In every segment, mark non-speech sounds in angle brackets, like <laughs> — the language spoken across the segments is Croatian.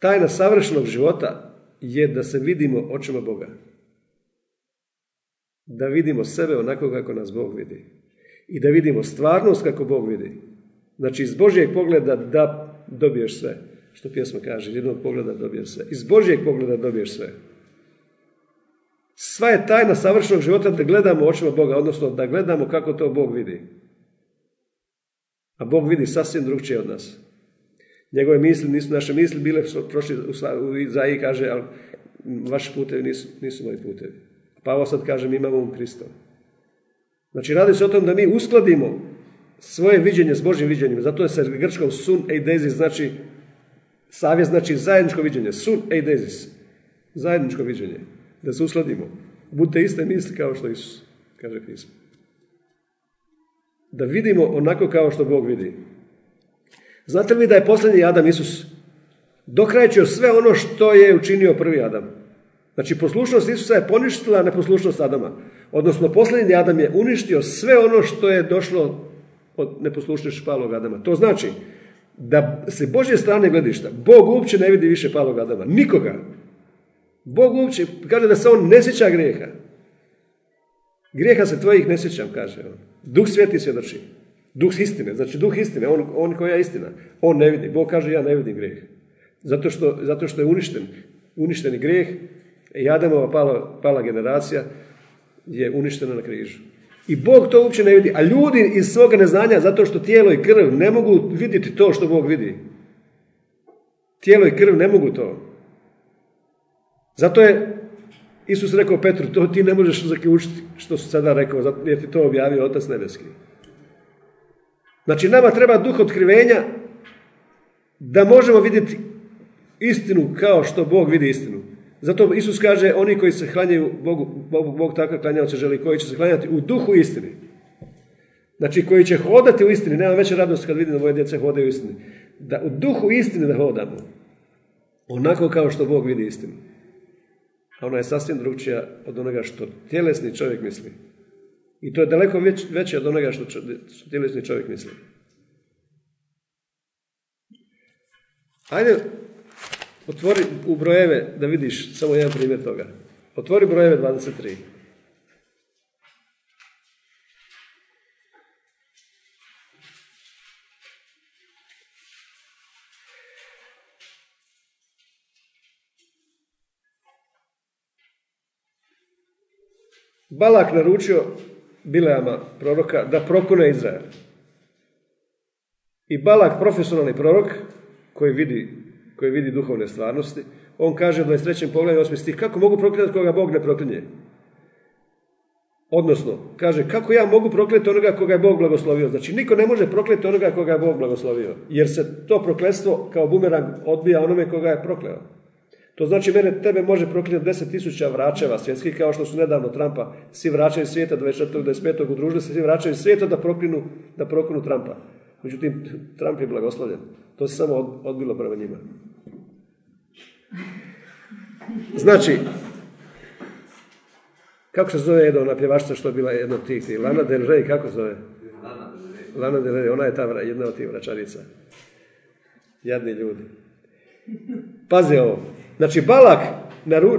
Tajna savršenog života je da se vidimo očima Boga. Da vidimo sebe onako kako nas Bog vidi. I da vidimo stvarnost kako Bog vidi. Znači iz Božijeg pogleda da dobiješ sve. Što pjesma kaže, jednog pogleda dobiješ sve. Iz Božijeg pogleda dobiješ sve. Sva je tajna savršenog života da gledamo očima Boga, odnosno da gledamo kako to Bog vidi. A Bog vidi sasvim drugčije od nas. Njegove misli nisu naše misli bile, prošli u Izaiji kaže, ali vaši putevi nisu, nisu moji putevi. Pa ovo sad kaže, imamo um Kristo. Znači, radi se o tom da mi uskladimo svoje viđenje s Božim viđenjem. Zato je se grčkom sun eidesis, znači savjet znači zajedničko viđenje. Sun eidesis. Zajedničko viđenje. Da se uskladimo. Budite iste misli kao što Isus, kaže pismo. Da vidimo onako kao što Bog vidi. Znate li da je posljednji Adam Isus dokrajčio sve ono što je učinio prvi Adam? Znači, poslušnost Isusa je poništila neposlušnost Adama. Odnosno, posljednji Adam je uništio sve ono što je došlo od neposlušnosti palog Adama. To znači da se Božje strane gledišta, Bog uopće ne vidi više palog Adama. Nikoga. Bog uopće, kaže da se on ne sjeća grijeha. Grijeha se tvojih ne sjećam, kaže on. Duh sveti svjedoči. Duh istine, znači duh istine, on, on koja je istina. On ne vidi. Bog kaže ja ne vidim grijeh. Zato što, zato što je uništen. Uništeni grijeh i Adamova pala, pala generacija je uništena na križu. I Bog to uopće ne vidi. A ljudi iz svoga neznanja, zato što tijelo i krv ne mogu vidjeti to što Bog vidi. Tijelo i krv ne mogu to. Zato je Isus rekao Petru, to ti ne možeš zaključiti što su sada rekao, jer ti to objavio Otac Nebeski. Znači, nama treba duh otkrivenja da možemo vidjeti istinu kao što Bog vidi istinu. Zato Isus kaže, oni koji se hlanjaju Bogu, Bog, Bog tako klanjao se želi, koji će se klanjati u duhu istini. Znači, koji će hodati u istini. Nema veće radosti kad vidim da moje djece hodaju u istini. Da u duhu istine da hodamo. Onako kao što Bog vidi istinu. A ona je sasvim drugčija od onoga što tjelesni čovjek misli. I to je daleko već, veće od onoga što, što tjelesni čovjek misli. Ajde, otvori u brojeve da vidiš samo jedan primjer toga. Otvori brojeve 23. Balak naručio Bileama, proroka, da prokune Izrael. I Balak, profesionalni prorok, koji vidi, koji vidi duhovne stvarnosti, on kaže u 23. pogledu 8. stih, kako mogu prokletati koga Bog ne proklinje? Odnosno, kaže, kako ja mogu prokletati onoga koga je Bog blagoslovio? Znači, niko ne može prokletati onoga koga je Bog blagoslovio, jer se to prokletstvo kao bumerang odbija onome koga je prokleo. To znači mene tebe može proklinati deset tisuća vračeva svjetskih, kao što su nedavno Trumpa, svi vraćaju svijeta 24. 25. udružili se, svi vraćaju svijeta da proklinu, da proklinu Trumpa. Međutim, Trump je blagoslovljen. To se samo odbilo prema njima. Znači, kako se zove jedna ona pjevačica što je bila jedna od tih, Lana Del Rey, kako se zove? Lana Del Rey, ona je ta jedna od tih vračarica. Jadni ljudi. Pazi ovo. Znači, Balak,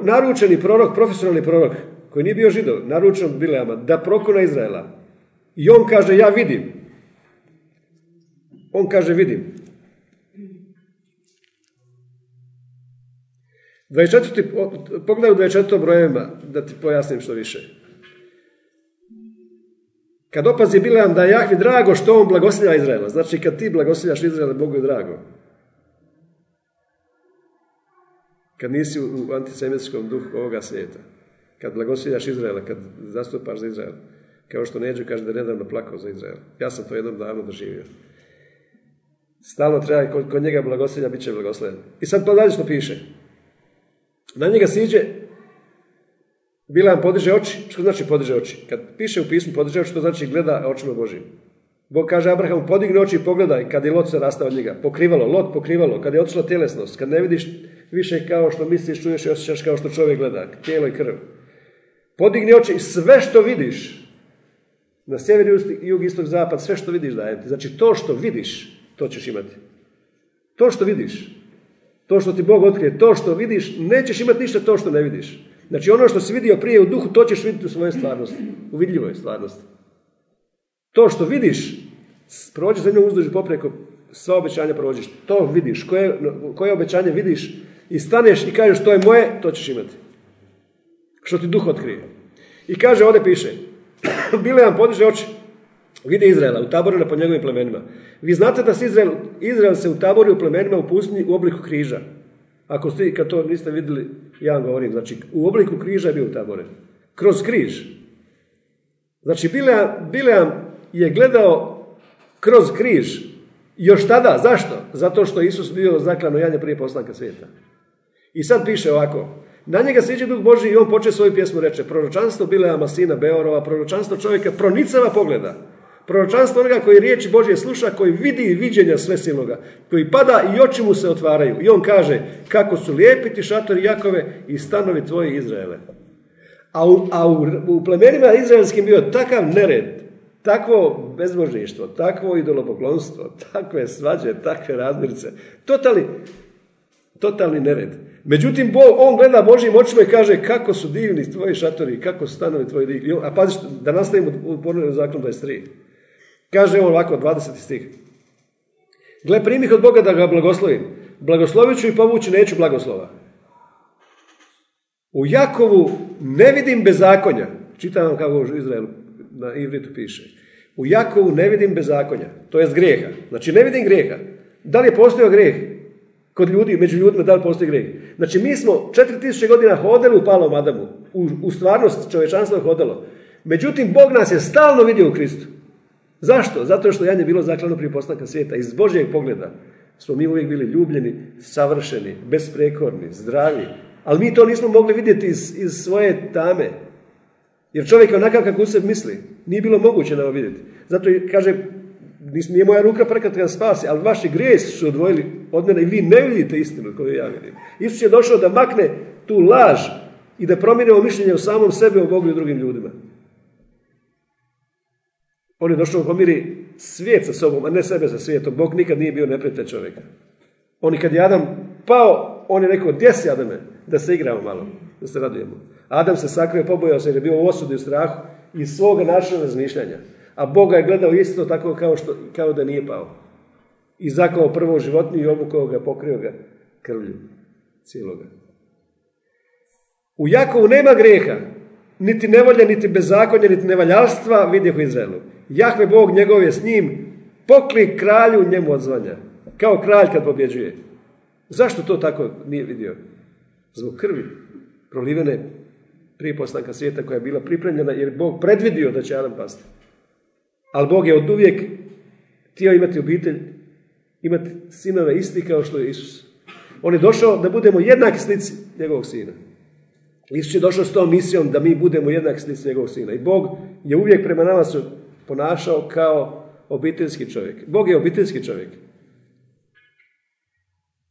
naručeni prorok, profesionalni prorok, koji nije bio židov, naručen od Bileama, da prokona Izraela. I on kaže, ja vidim. On kaže, vidim. 24. Pogledaj u 24. brojevima da ti pojasnim što više. Kad opazi Bileam da je Jahvi drago što on blagoslija Izraela. Znači kad ti blagosljaš Izraela, Bogu je drago. Kad nisi u antisemitskom duhu ovoga svijeta. Kad blagosljaš Izraela, kad zastupaš za Izrael. Kao što Neđu kaže da nedavno plakao za Izrael. Ja sam to jednom davno doživio. Stalno treba, kod, kod njega blagosljenja bit će blagosloven. I sad to dalje što piše. Na njega siđe, Bilam podiže oči. Što znači podiže oči? Kad piše u pismu podiže oči, to znači gleda očima Božim. Bog kaže Abrahamu, podigne oči i pogledaj kad je Lot se rastao od njega. Pokrivalo, Lot pokrivalo, kad je otišla tjelesnost, kad ne vidiš više kao što misliš, čuješ i osjećaš kao što čovjek gleda, tijelo i krv. Podigni oči i sve što vidiš, na sjever, jug, istok, zapad, sve što vidiš dajem ti. Znači to što vidiš, to ćeš imati. To što vidiš. To što ti Bog otkrije, to što vidiš, nećeš imati ništa to što ne vidiš. Znači ono što si vidio prije u duhu, to ćeš vidjeti u svojoj stvarnosti, u vidljivoj stvarnosti. To što vidiš, prođi zemljom uzduži popreko, sva obećanja prođeš. To vidiš, koje, koje obećanje vidiš i staneš i kažeš to je moje, to ćeš imati. Što ti duh otkrije. I kaže, ovdje piše, <clears throat> vam podiže oči, vidi Izraela, u taboru po njegovim plemenima. Vi znate da se Izrael, Izrael se u taboru u plemenima u pustinji u obliku križa. Ako ste, kad to niste vidjeli, ja vam govorim, znači u obliku križa je bio u tabore. Kroz križ. Znači Bileam je gledao kroz križ. Još tada, zašto? Zato što Isus bio zaklano janje prije poslanka svijeta. I sad piše ovako, na njega sviđa duh Boži i on poče svoju pjesmu reče, proročanstvo Bileama sina Beorova, proročanstvo čovjeka pronicava pogleda, Proročanstvo onoga koji riječi Božje sluša, koji vidi viđenja svesilnoga, koji pada i oči mu se otvaraju. I on kaže, kako su lijepi ti šatori Jakove i stanovi tvoji Izraele. A u, a u, plemenima izraelskim bio takav nered, takvo bezbožništvo, takvo idolopoklonstvo, takve svađe, takve razmirce. Totalni, totalni nered. Međutim, on gleda Božjim očima i kaže kako su divni tvoji šatori, kako su stanovi tvoji divni. A pazi, da nastavimo u ponovnom zakonu 23. Kaže on ovako, 20. stih. Gle, primih od Boga da ga blagoslovim. Blagoslovit ću i povući neću blagoslova. U Jakovu ne vidim bezakonja. Čitam vam kako u Izraelu na ivritu piše. U Jakovu ne vidim bezakonja. To je grijeha. Znači ne vidim grijeha. Da li je postojao grijeh? Kod ljudi, među ljudima, da li postoji grijeh? Znači mi smo 4000 godina hodili u palom Adamu. U, stvarnost čovječanstvo je hodalo. Međutim, Bog nas je stalno vidio u Kristu. Zašto? Zato što janje bilo zaklano prije postanka svijeta. Iz Božjeg pogleda smo mi uvijek bili ljubljeni, savršeni, besprekorni, zdravi. Ali mi to nismo mogli vidjeti iz, iz svoje tame. Jer čovjek je onakav kako sebi misli. Nije bilo moguće nam vidjeti. Zato kaže, nije moja ruka prekat ga spasi, ali vaši grijesi su odvojili od mene i vi ne vidite istinu koju ja vidim. Isus je došao da makne tu laž i da promijenimo mišljenje o samom sebi, o Bogu i drugim ljudima. On je došao pomiri svijet sa sobom, a ne sebe sa svijetom. Bog nikad nije bio neprijatelj čovjeka. On kad je Adam pao, on je rekao, gdje si Adame? Da se igramo malo, da se radujemo. Adam se sakrio, pobojao se jer je bio u osudi u strahu i svoga načina razmišljanja. A Boga je gledao isto tako kao, što, kao da nije pao. I zakao prvo životniju i obukao ga, pokrio ga krvlju cijeloga. U Jakovu nema greha, niti nevolje, niti bezakonja, niti nevaljalstva vidjehu Izraelu. Jahve Bog njegov je s njim, pokli kralju njemu odzvanja. Kao kralj kad pobjeđuje. Zašto to tako nije vidio? Zbog krvi prolivene prije postanka svijeta koja je bila pripremljena jer Bog predvidio da će Adam pasti. Ali Bog je od uvijek htio imati obitelj, imati sinove isti kao što je Isus. On je došao da budemo jednaki slici njegovog sina. Isus je došao s tom misijom da mi budemo jednaki slici njegovog sina. I Bog je uvijek prema nama su ponašao kao obiteljski čovjek. Bog je obiteljski čovjek.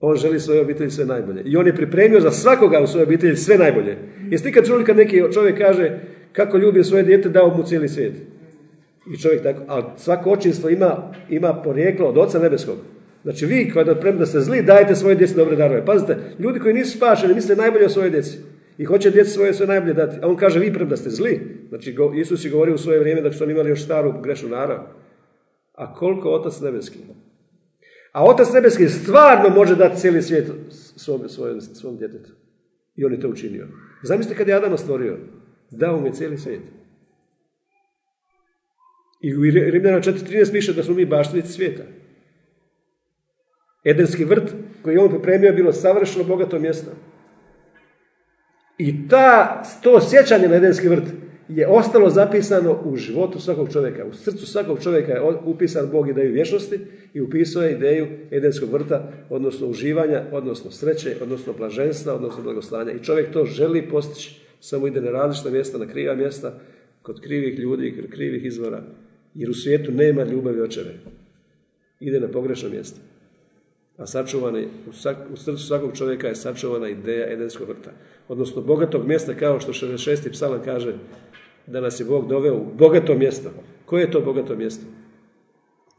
On želi svoje obitelji sve najbolje. I on je pripremio za svakoga u svojoj obitelji sve najbolje. Jeste ikad čuli kad neki čovjek kaže kako ljubi svoje dijete, dao mu cijeli svijet. I čovjek tako, ali svako očinstvo ima, ima porijeklo od Oca Nebeskog. Znači vi kada da ste zli, dajete svoje djeci dobre darove. Pazite, ljudi koji nisu spašeni misle najbolje o svojoj djeci i hoće djeci svoje sve najbolje dati. A on kaže, vi da ste zli. Znači, Isus je govorio u svoje vrijeme da su oni imali još staru grešnu narav. A koliko Otac Nebeski? A Otac Nebeski stvarno može dati cijeli svijet svom, svojom, svom djetetu. I on je to učinio. Zamislite kad je Adama stvorio. Dao mu je cijeli svijet. I u Rimljana 4.13 piše da smo mi baštinici svijeta. Edenski vrt koji je on pripremio bilo savršeno bogato mjesto. I ta, to sjećanje na Edenski vrt je ostalo zapisano u životu svakog čovjeka. U srcu svakog čovjeka je upisan Bog ideju vječnosti i upisao je ideju Edenskog vrta, odnosno uživanja, odnosno sreće, odnosno blaženstva, odnosno blagostanja. I čovjek to želi postići, samo ide na različita mjesta, na kriva mjesta, kod krivih ljudi, kod krivih izvora. Jer u svijetu nema ljubavi očeve. Ide na pogrešno mjesto a sačuvani, u srcu svakog čovjeka je sačuvana ideja Edenskog vrta. Odnosno bogatog mjesta, kao što 66. psalam kaže, da nas je Bog doveo u bogato mjesto. Koje je to bogato mjesto?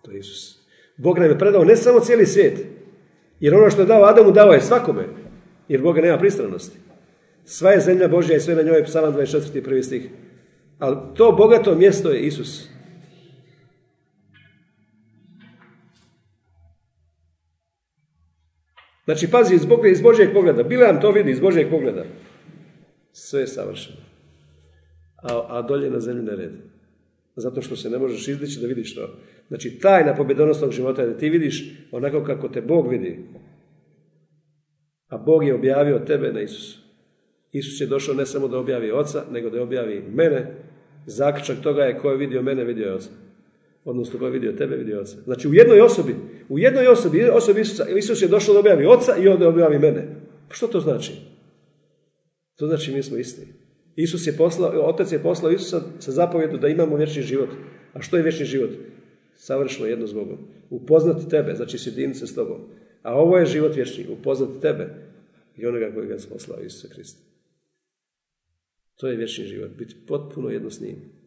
To je Isus. Bog nam je predao ne samo cijeli svijet, Jer ono što je dao Adamu, dao je svakome. Jer Boga nema pristranosti. Sva je zemlja Božja i sve na njoj je psalam 24. prvi stih. Ali to bogato mjesto je Isus. Znači, pazi, iz, iz Božjeg pogleda. Bileam to vidi iz Božjeg pogleda. Sve je savršeno. A, a dolje na zemlji ne red. Zato što se ne možeš izdići da vidiš to. Znači, tajna pobjedonosnog života je da ti vidiš onako kako te Bog vidi. A Bog je objavio tebe na Isusu. Isus je došao ne samo da objavi oca, nego da objavi mene. Zaključak toga je ko je vidio mene, vidio je oca. Odnosno ko je vidio tebe, vidio oca. Znači u jednoj osobi, u jednoj osobi, osobi Isusa, Isus je došao da objavi oca i onda objavi mene. Što to znači? To znači mi smo isti. Isus je poslao, otac je poslao Isusa sa zapovjedu da imamo vječni život. A što je vječni život? Savršeno jedno s Bogom. Upoznati tebe, znači sjediniti se s tobom. A ovo je život vječni, upoznati tebe i onoga koji ga je poslao Isusa Krista. To je vječni život, biti potpuno jedno s njim.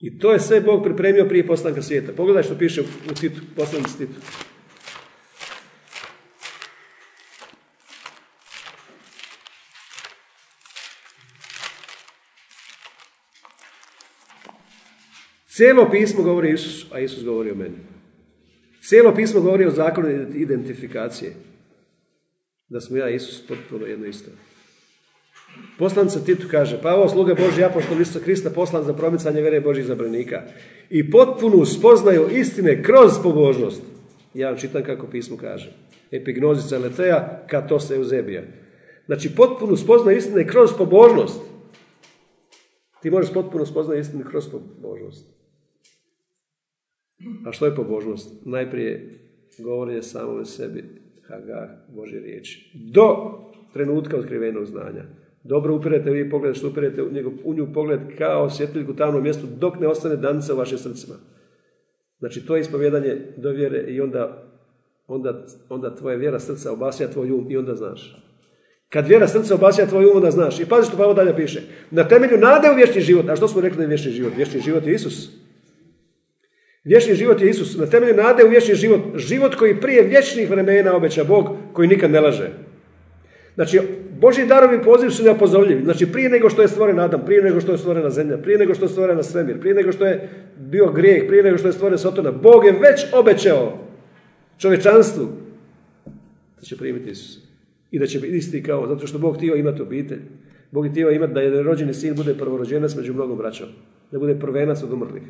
I to je sve Bog pripremio prije postanka svijeta. Pogledaj što piše u Titu, poslanici Titu. Cijelo pismo govori o Isusu, a Isus govori o meni. Cijelo pismo govori o zakonu identifikacije. Da smo ja i Isus potpuno jedno isto. Poslanca Titu kaže, pa ovo sluga Boži apostol Isusa Krista poslan za promicanje vere Božih zabranika i potpunu spoznaju istine kroz pobožnost. Ja vam čitam kako pismo kaže. Epignozica leteja, to se euzebija. Znači, potpunu spoznaju istine kroz pobožnost. Ti možeš potpuno spoznati istinu kroz pobožnost. A što je pobožnost? Najprije govori samome sebi Haga Božje riječi. Do trenutka otkrivenog znanja. Dobro upirete vi pogled, što upirete u, njegov, u nju pogled kao svjetiljku u tamnom mjestu dok ne ostane danica u vašim srcima. Znači to je ispovjedanje do vjere i onda, onda, onda tvoja vjera srca obasja tvoj um i onda znaš. Kad vjera srca obasja tvoj um, onda znaš. I pazi što Pavo dalje piše. Na temelju nade u vječni život. A što smo rekli da je vječni život? Vječni život je Isus. Vječni život je Isus. Na temelju nade u vječni život. Život koji prije vječnih vremena obeća Bog, koji nikad ne laže. Znači, Boži darovi poziv su nepozovljivi. Znači, prije nego što je stvoren Adam, prije nego što je stvorena zemlja, prije nego što je stvorena svemir, prije nego što je bio grijeh, prije nego što je stvoren Sotona, Bog je već obećao čovječanstvu da će primiti Isus. I da će biti isti kao, zato što Bog htio imati obitelj. Bog je htio imati da je rođeni sin bude prvorođenac među mnogom braćom. Da bude prvenac od umrlih.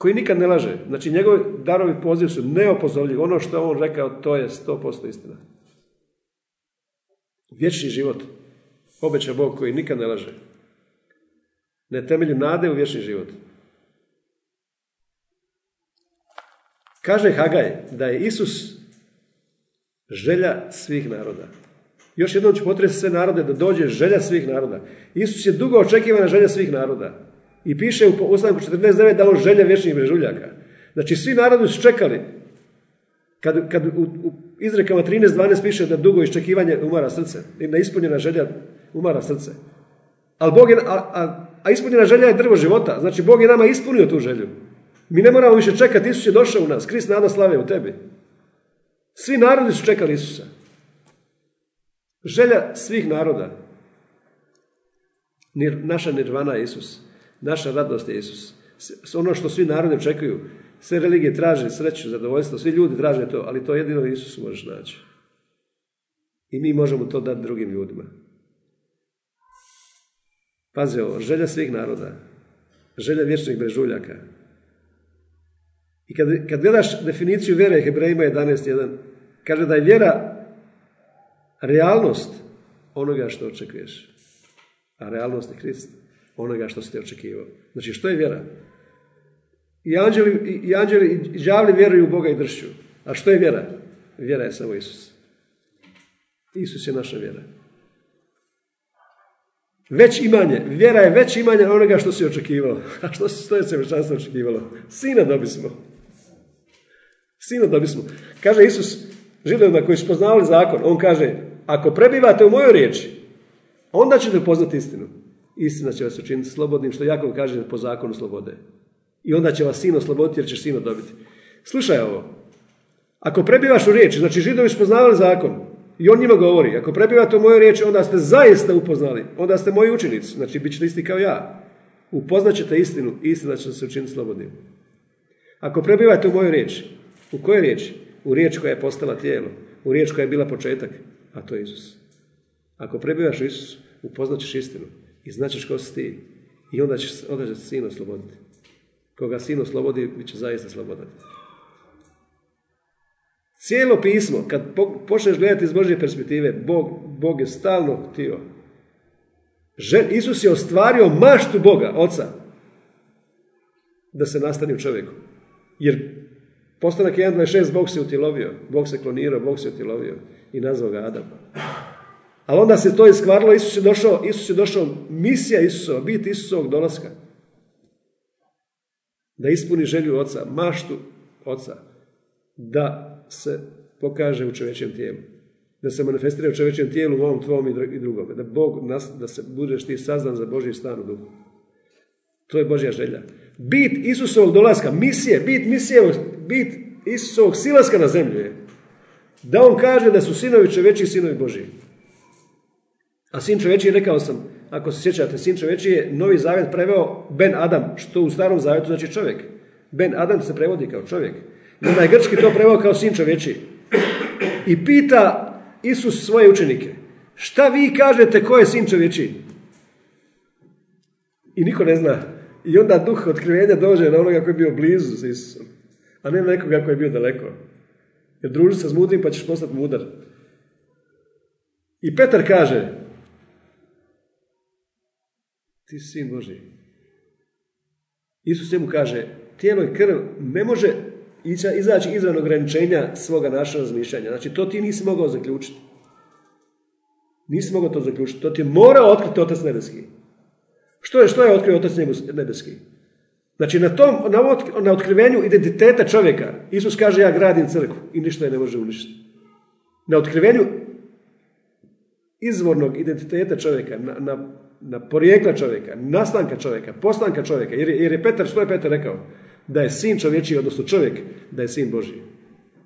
Koji nikad ne laže. Znači, njegovi darovi poziv su neopozorljivi. Ono što je on rekao, to je 100% istina. Vječni život. Obeća Bog koji nikad ne laže. Ne temelju nade u vječni život. Kaže Hagaj da je Isus želja svih naroda. Još jednom ću potresti sve narode da dođe želja svih naroda. Isus je dugo očekivana želja svih naroda. I piše u poslanku 49 da on želja vječnih brežuljaka. Znači svi narodi su čekali. Kad, kad u, u izrekama 13.12 piše da dugo iščekivanje umara srce. Da ispunjena želja umara srce. Ali Bog je, a, a, a ispunjena želja je drvo života. Znači Bog je nama ispunio tu želju. Mi ne moramo više čekati, Isus je došao u nas. Krist nada slave u tebi. Svi narodi su čekali Isusa. Želja svih naroda. Naša nirvana je Isus. Naša radost je Isus. Ono što svi narodi očekuju. Sve religije traže sreću, zadovoljstvo, svi ljudi traže to, ali to jedino Isus možeš naći. I mi možemo to dati drugim ljudima. Pazi ovo, želja svih naroda, želja vječnih brežuljaka. I kad, kad gledaš definiciju vjere Hebrejima 11.1, kaže da je vjera realnost onoga što očekuješ. A realnost je Krist onoga što ste očekivao. Znači, što je vjera? I anđeli, i, anđeli, i žavli vjeruju u Boga i dršću. A što je vjera? Vjera je samo Isus. Isus je naša vjera. Već imanje. Vjera je već imanje onoga što si očekivao. <laughs> A što se stoje se očekivalo? Sina dobismo. Sina dobismo. Kaže Isus židovima koji su poznavali zakon, on kaže, ako prebivate u mojoj riječi, onda ćete poznati istinu istina će vas učiniti slobodnim, što Jakov kaže po zakonu slobode. I onda će vas sin osloboditi jer ćeš sino dobiti. Slušaj ovo. Ako prebivaš u riječi, znači židovi su poznavali zakon i on njima govori, ako prebivate u mojoj riječi, onda ste zaista upoznali, onda ste moji učenici, znači bit ćete isti kao ja. Upoznat ćete istinu, istina će se učiniti slobodnim. Ako prebivate u mojoj riječi, u kojoj riječi? U riječ koja je postala tijelo, u riječ koja je bila početak, a to je Isus. Ako prebivaš u Isusu, upoznat ćeš istinu i znaćeš ko si ti. I onda će, onda će sin osloboditi. Koga sin oslobodi, bit će zaista slobodan. Cijelo pismo, kad počneš gledati iz Božje perspektive, Bog, Bog je stalno htio. Isus je ostvario maštu Boga, Oca, da se nastani u čovjeku. Jer postanak 1.26 Bog se utjelovio, Bog se klonirao, Bog se utjelovio i nazvao ga Adam. Ali onda se to iskvarilo, Isus je došao, Isus je došao, misija Isusova, biti Isusovog dolaska. Da ispuni želju oca, maštu oca, da se pokaže u čovječjem tijelu. Da se manifestira u čovječjem tijelu, u ovom tvom i drugome. Da, Bog nas, da se budeš ti sazdan za Božji stan u duhu. To je Božja želja. Bit Isusovog dolaska, misije, bit misije, bit Isusovog silaska na zemlju je da on kaže da su sinovi čovječi sinovi Božji. A sin čovječi, rekao sam, ako se sjećate, sin čovječi je novi zavjet preveo Ben Adam, što u starom zavjetu znači čovjek. Ben Adam se prevodi kao čovjek. I onda je grčki to preveo kao sin čovječi. I pita Isus svoje učenike, šta vi kažete ko je sin čovječi? I niko ne zna. I onda duh otkrivenja dođe na onoga koji je bio blizu s Isusom, a ne na nekoga koji je bio daleko. Jer druži se s pa ćeš postati mudar. I Petar kaže, ti si sin Boži. Isus njemu kaže, tijelo i krv ne može izaći izvan ograničenja svoga našeg razmišljanja. Znači, to ti nisi mogao zaključiti. Nisi mogao to zaključiti. To ti je morao otkriti Otac Nebeski. Što je, što je otkrio Otac Nebeski? Znači, na, tom, na, na otkrivenju identiteta čovjeka, Isus kaže, ja gradim crkvu i ništa je ne može uništiti. Na otkrivenju izvornog identiteta čovjeka, na, na, na porijekla čovjeka, nastanka čovjeka, postanka čovjeka, jer, jer je Petar, što je Petar rekao? Da je sin čovječiji, odnosno čovjek, da je sin Boži.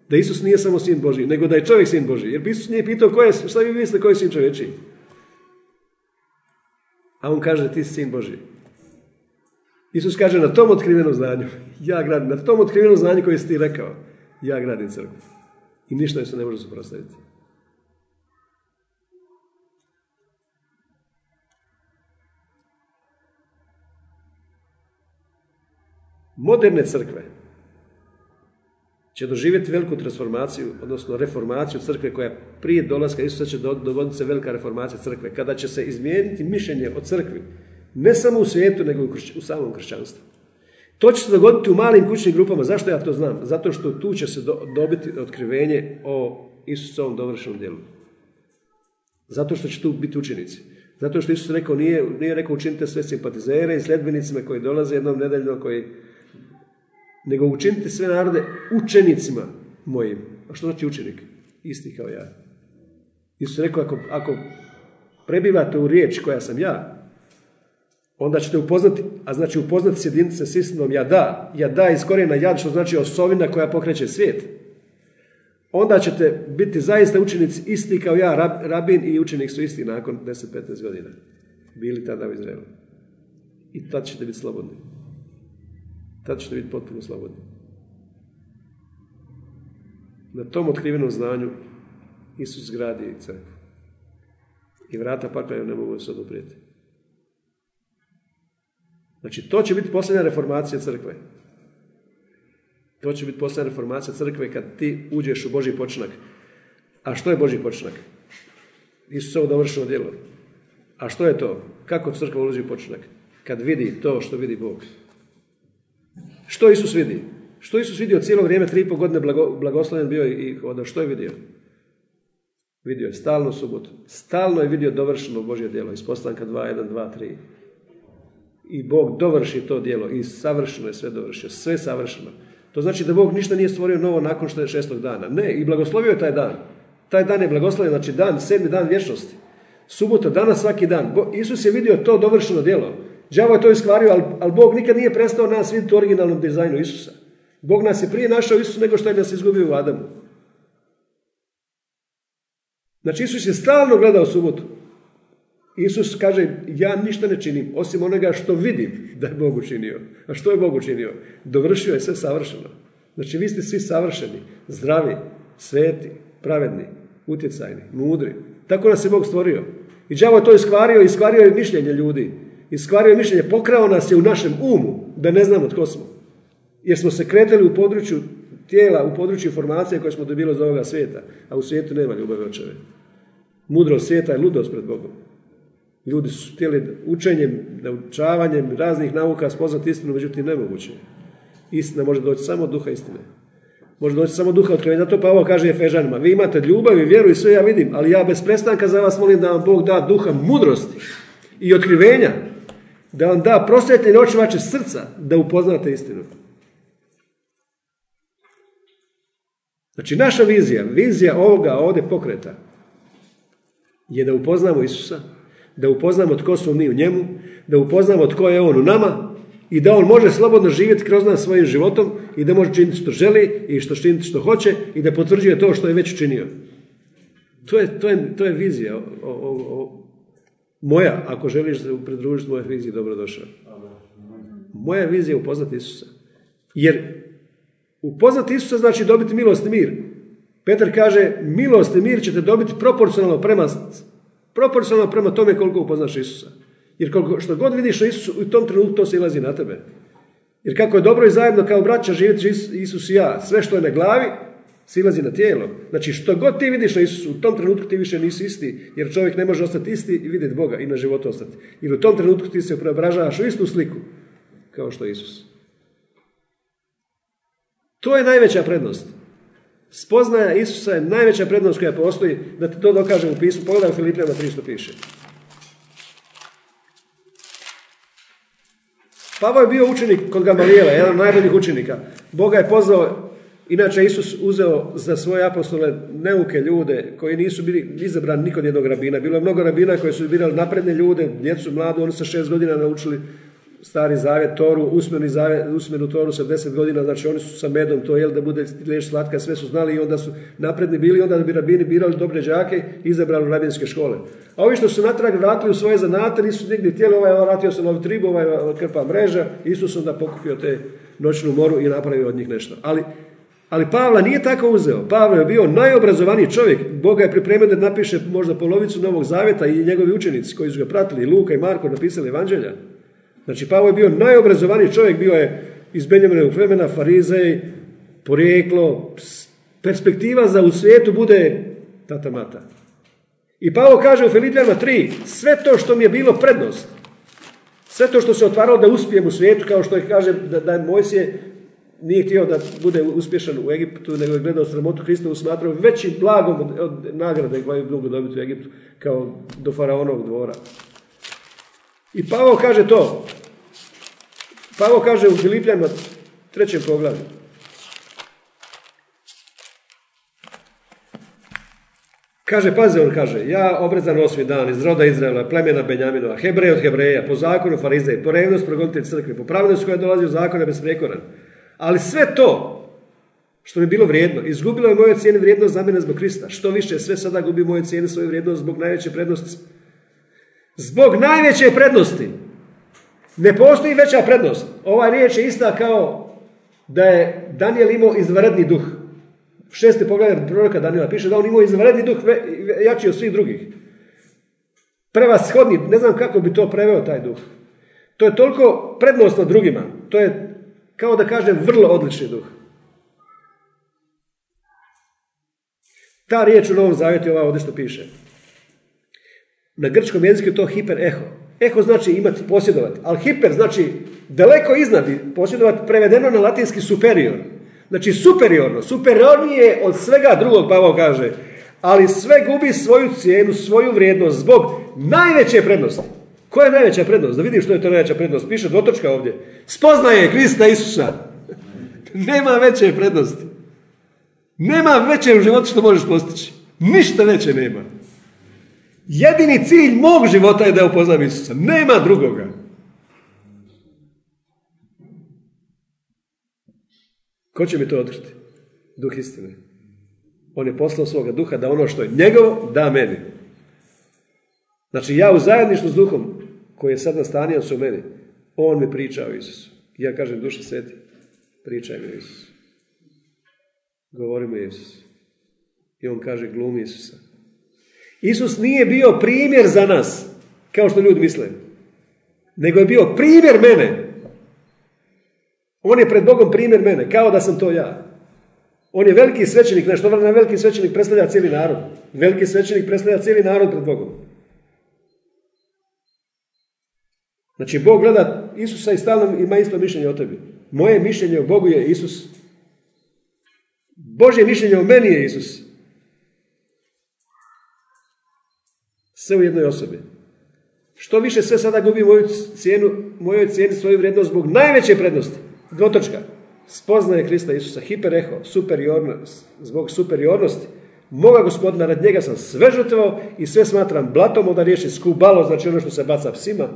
Da Isus nije samo sin Boži, nego da je čovjek sin Boži. Jer Isus nije pitao ko je, šta vi mislite ko je sin čovječiji? A on kaže ti si sin Boži. Isus kaže na tom otkrivenom znanju, <laughs> ja gradim, na tom otkrivenom znanju koji si ti rekao, ja gradim crkvu. I ništa se ne može suprotstaviti. Moderne crkve će doživjeti veliku transformaciju, odnosno reformaciju crkve koja prije dolaska Isusa će dogoditi se velika reformacija crkve, kada će se izmijeniti mišljenje o crkvi, ne samo u svijetu, nego u samom kršćanstvu. To će se dogoditi u malim kućnim grupama. Zašto ja to znam? Zato što tu će se dobiti otkrivenje o Isusovom dovršenom djelu. Zato što će tu biti učenici. Zato što Isus rekao, nije, nije rekao učinite sve simpatizere i sljedbenicima koji dolaze jednom nedeljno, koji nego učinite sve narode učenicima mojim. A što znači učenik? Isti kao ja. Isus rekao, ako, ako prebivate u riječ koja sam ja, onda ćete upoznati, a znači upoznati s jedinice s istinom ja da, ja da iz korijena jad, što znači osovina koja pokreće svijet. Onda ćete biti zaista učenici isti kao ja, rabin i učenik su isti nakon 10-15 godina. Bili tada u Izraelu. I tad ćete biti slobodni. Tad ćete biti potpuno slobodni. Na tom otkrivenom znanju Isus gradi crkvu. I vrata pakla ne mogu se oduprijeti. Znači, to će biti posljednja reformacija crkve. To će biti posljednja reformacija crkve kad ti uđeš u Božji počinak. A što je Božji počinak? ovo dovršeno djelo. A što je to? Kako crkva ulazi u počinak? Kad vidi to što vidi Bog. Što Isus vidi? Što Isus vidio cijelo vrijeme, tri i pol godine blagoslovljen bio i onda što je vidio? Vidio je stalno subotu. Stalno je vidio dovršeno Božje djelo iz postanka 2, 1, 2, 3. I Bog dovrši to djelo i savršeno je sve dovršio. Sve savršeno. To znači da Bog ništa nije stvorio novo nakon što je šestog dana. Ne, i blagoslovio je taj dan. Taj dan je blagoslovio, znači dan, sedmi dan vječnosti. Subota, danas svaki dan. Isus je vidio to dovršeno djelo. Đavo je to iskvario, ali, ali Bog nikad nije prestao nas vidjeti u originalnom dizajnu Isusa. Bog nas je prije našao Isus nego što je nas izgubio u Adamu. Znači Isus je stalno gledao subotu. Isus kaže, ja ništa ne činim, osim onoga što vidim da je Bog učinio. A što je Bog učinio? Dovršio je sve savršeno. Znači vi ste svi savršeni, zdravi, sveti, pravedni, utjecajni, mudri. Tako nas je Bog stvorio. I đavo je to iskvario, iskvario je mišljenje ljudi. Iskvario je mišljenje, pokrao nas je u našem umu, da ne znamo tko smo. Jer smo se kretali u području tijela, u području informacije koje smo dobili od ovoga svijeta. A u svijetu nema ljubavi očeve. Mudrost svijeta je ludost pred Bogom. Ljudi su htjeli učenjem, naučavanjem raznih nauka spoznati istinu, međutim nemoguće. Istina može doći samo od duha istine. Može doći samo duha otkrivenja. Zato Pavao kaže Efežanima, vi imate ljubav i vjeru i sve ja vidim, ali ja bez prestanka za vas molim da vam Bog da duha mudrosti i otkrivenja, da vam da prosvjetljene oči vaše srca, da upoznate istinu. Znači naša vizija, vizija ovoga ovdje pokreta, je da upoznamo Isusa, da upoznamo tko smo mi u njemu, da upoznamo tko je on u nama i da on može slobodno živjeti kroz nas svojim životom i da može činiti što želi i što činiti što hoće i da potvrđuje to što je već činio. To je, to je, to je vizija o, moja, ako želiš se pridružiti moje viziji, dobrodošao. Moja vizija je upoznati Isusa. Jer upoznati Isusa znači dobiti milost i mir. Petar kaže, milost i mir ćete dobiti proporcionalno prema, proporcionalno prema tome koliko upoznaš Isusa. Jer koliko, što god vidiš o Isusu, u tom trenutku to se ilazi na tebe. Jer kako je dobro i zajedno kao braća živjeti Isus i ja, sve što je na glavi, silazi na tijelo. Znači što god ti vidiš na Isusu, u tom trenutku ti više nisi isti, jer čovjek ne može ostati isti i vidjeti Boga i na životu ostati. Jer u tom trenutku ti se preobražavaš u istu sliku, kao što je Isus. To je najveća prednost. Spoznaja Isusa je najveća prednost koja postoji, da ti to dokažem u pismu. Pogledaj u Filipijama 3 što piše. Pavo je bio učenik kod Gamalijela, jedan od najboljih učenika. Boga je pozvao, inače Isus uzeo za svoje apostole neuke ljude koji nisu bili izabrani nikod jednog rabina. Bilo je mnogo rabina koji su birali napredne ljude, djecu mladu, oni se šest godina naučili stari zavjet, Toru, usmeni zavjet, usmenu Toru sa deset godina, znači oni su sa medom to jel da bude liješ slatka, sve su znali i onda su napredni bili, onda bi rabini birali dobre đake i izabrali rabinske škole. A ovi što su natrag vratili u svoje zanate, nisu nigdje tijelo, ovaj vratio se novi tribu, ovaj krpa mreža, Isus onda pokupio te noćnu moru i napravio od njih nešto. Ali ali Pavla nije tako uzeo. Pavle je bio najobrazovaniji čovjek. Boga je pripremio da napiše možda polovicu Novog Zavjeta i njegovi učenici koji su ga pratili, Luka i Marko napisali evanđelja. Znači, Pavo je bio najobrazovaniji čovjek, bio je iz Benjaminovog vremena, farizej, porijeklo, perspektiva za u svijetu bude tata mata. I Pavo kaže u Filipijanima 3, sve to što mi je bilo prednost, sve to što se otvaralo da uspijem u svijetu, kao što je kaže da, da Mojsije nije htio da bude uspješan u Egiptu, nego je gledao sramotu Hristovu smatrao većim blagom od, od nagrade koje mogu dobiti u Egiptu, kao do faraonovog dvora. I Pavo kaže to. Pavo kaže u Filipljanima trećem poglavlju. Kaže, pazi, on kaže, ja obrezan osmi dan iz roda Izraela, plemena Benjaminova, Hebrej od Hebreja, po zakonu Farizej, po revnost progonitelj crkve, po pravednosti koja dolazi u zakon besprekoran. Ali sve to, što mi bilo vrijedno, izgubilo je moje cijene vrijednost za mene zbog Krista. Što više, sve sada gubi moje cijene svoju vrijednost zbog najveće prednosti Zbog najveće prednosti. Ne postoji veća prednost. Ova riječ je ista kao da je Daniel imao izvanredni duh. Šesti pogled proroka Daniela piše da on imao izvanredni duh jači od svih drugih. Prevashodni, ne znam kako bi to preveo taj duh. To je toliko prednost drugima. To je, kao da kažem, vrlo odlični duh. Ta riječ u Novom Zavjetu je ova ovdje što piše. Na grčkom jeziku je to hiper eho. Eho znači imati, posjedovati, ali hiper znači daleko iznad, posjedovati prevedeno na latinski superior. Znači superiorno, superiornije od svega drugog, Pavao kaže, ali sve gubi svoju cijenu, svoju vrijednost zbog najveće prednosti. Koja je najveća prednost? Da vidim što je to najveća prednost. Piše dotočka ovdje. Spoznaje Krista Isusa. Nema veće prednosti. Nema veće u životu što možeš postići. Ništa veće nema. Jedini cilj mog života je da upoznam Isusa. Nema drugoga. Ko će mi to otkriti? Duh istine. On je poslao svoga duha da ono što je njegovo, da meni. Znači ja u zajedništvu s duhom koji je sad nastanio su meni, on mi priča o Isusu. Ja kažem duša sveti, pričaj mi o Isusu. Govori mi o Isusu. I on kaže glumi Isusa. Isus nije bio primjer za nas, kao što ljudi misle. Nego je bio primjer mene. On je pred Bogom primjer mene, kao da sam to ja. On je veliki svećenik, nešto vrlo veliki svećenik predstavlja cijeli narod. Veliki svećenik predstavlja cijeli narod pred Bogom. Znači, Bog gleda Isusa i stalno ima isto mišljenje o tebi. Moje mišljenje o Bogu je Isus. Božje mišljenje o meni je Isus. Sve u jednoj osobi. Što više sve sada gubi moju cijenu, mojoj cijeni svoju vrijednost zbog najveće prednosti. Dvotočka. Spoznaje Krista Isusa. Hipereho. Superiornost. Zbog superiornosti. Moga gospodina, rad njega sam sve žrtvao i sve smatram blatom da riješi skubalo, znači ono što se baca psima.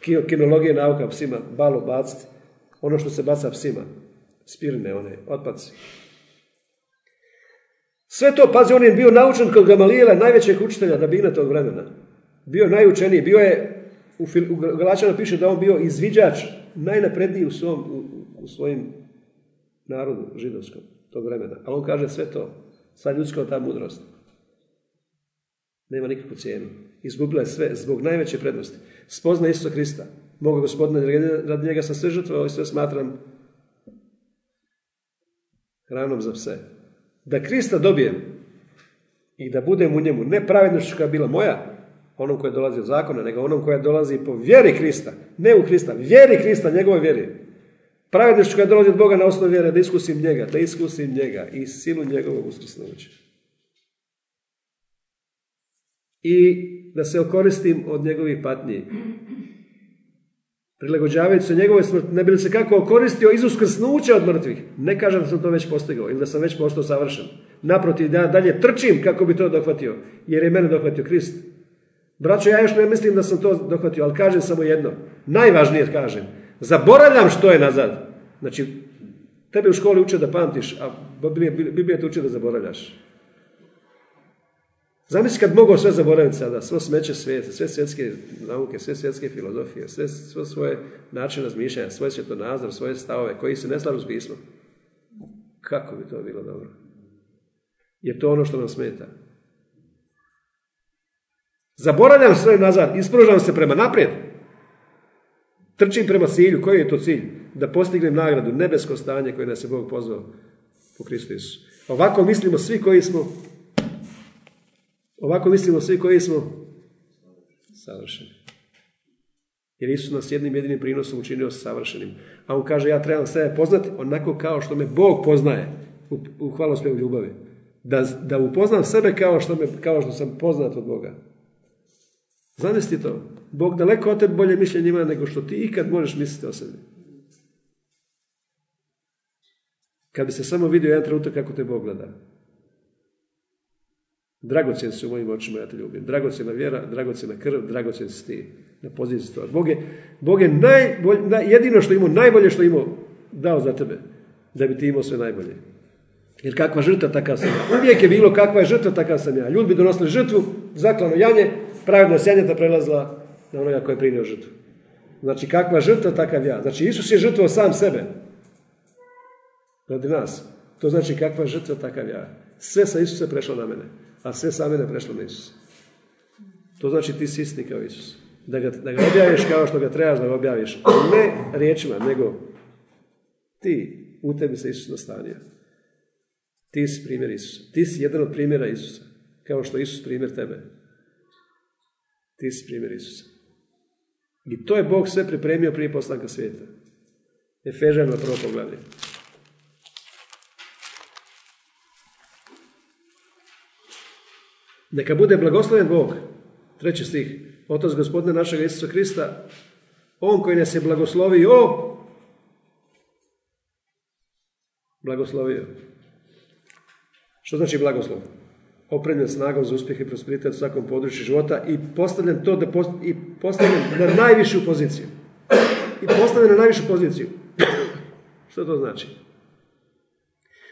Kinologija nauka psima, balo baciti. Ono što se baca psima. Spirne one, otpaci. Sve to, pazi, on je bio naučen kod Gamalijela, najvećeg učitelja rabina tog vremena. Bio najučeniji, bio je, u, u Galačanu piše da on bio izviđač, najnapredniji u, svom, u, u svojim narodu židovskom tog vremena. A on kaže sve to, sva ljudska ta mudrost. Nema nikakvu cijenu. Izgubila je sve zbog najveće prednosti. Spozna Isusa Krista. Moga gospodina, radi njega sam sve žrtvovao i sve smatram hranom za pse. Da Krista dobijem i da budem u njemu, ne pravednošću koja je bila moja, onom koja dolazi od zakona, nego onom koja dolazi po vjeri Krista, ne u Krista, vjeri Krista, njegove vjeri. Pravednošću koja dolazi od Boga na osnovu vjere, da iskusim njega, da iskusim njega i silu njegovog uskrsnuća. I da se okoristim od njegovih patnji. Prilagođavajući se njegove smrti, ne bi li se kako okoristio iz uskrsnuća od mrtvih. Ne kažem da sam to već postigao ili da sam već postao savršen. Naprotiv, da dalje trčim kako bi to dohvatio, jer je mene dohvatio Krist. Braćo, ja još ne mislim da sam to dohvatio, ali kažem samo jedno. Najvažnije kažem. Zaboravljam što je nazad. Znači, tebe u školi uče da pamtiš, a Biblija te uče da zaboravljaš. Zamisli kad mogu sve zaboraviti sada, svo smeće svijeta, sve svjetske nauke, sve svjetske filozofije, sve, svoje načine razmišljanja, svoj svjetonazor, svoje stavove koji se ne slažu s pismom. Kako bi to bilo dobro? Je to ono što nam smeta. Zaboravljam sve nazad, ispružam se prema naprijed. Trčim prema cilju. Koji je to cilj? Da postignem nagradu, nebesko stanje koje nas je Bog pozvao u Kristu Isu. Ovako mislimo svi koji smo Ovako mislimo svi koji smo savršeni. Jer Isus nas jednim jedinim prinosom učinio savršenim. A on kaže, ja trebam sebe poznati onako kao što me Bog poznaje u, u hvalospjevu ljubavi. Da, da upoznam sebe kao što, me, kao što sam poznat od Boga. Zamisli to. Bog daleko od tebe bolje mišljenje ima nego što ti ikad možeš misliti o sebi. Kad bi se samo vidio jedan trenutak kako te Bog gleda. Dragocjen su u mojim očima, ja te ljubim. Dragocjena vjera, dragocjena krv, dragocjen si ti. Na poziciji toga. Bog je, Bog je naj, jedino što imao, najbolje što imao, dao za tebe. Da bi ti imao sve najbolje. Jer kakva žrtva, takav sam ja. Uvijek je bilo kakva je žrtva, takav sam ja. Ljudi bi donosili žrtvu, zaklano janje, pravedna sjanjeta prelazila na onoga koji je prinio žrtvu. Znači, kakva žrtva, takav ja. Znači, Isus je žrtvao sam sebe. Radi nas. To znači kakva žrtva, takav ja. Sve sa Isusa prešlo na mene a sve same ne prešlo na Isusa. To znači ti si isti kao Isus. Da ga, da ga objaviš kao što ga trebaš da ga objaviš. Ne riječima, nego ti, u tebi se Isus nastanio. Ti si primjer Isusa. Ti si jedan od primjera Isusa. Kao što Isus primjer tebe. Ti si primjer Isusa. I to je Bog sve pripremio prije postanka svijeta. Efežano prvo poglavlje. Neka bude blagosloven Bog, treći stih, Otac gospodine našeg Isusa Krista, On koji nas je blagoslovio, blagoslovio. Što znači blagoslov? Opremljen snagom za uspjeh i prosperitet u svakom području života i postavljen to da i postavljen na najvišu poziciju. I postavljen na najvišu poziciju. Što to znači?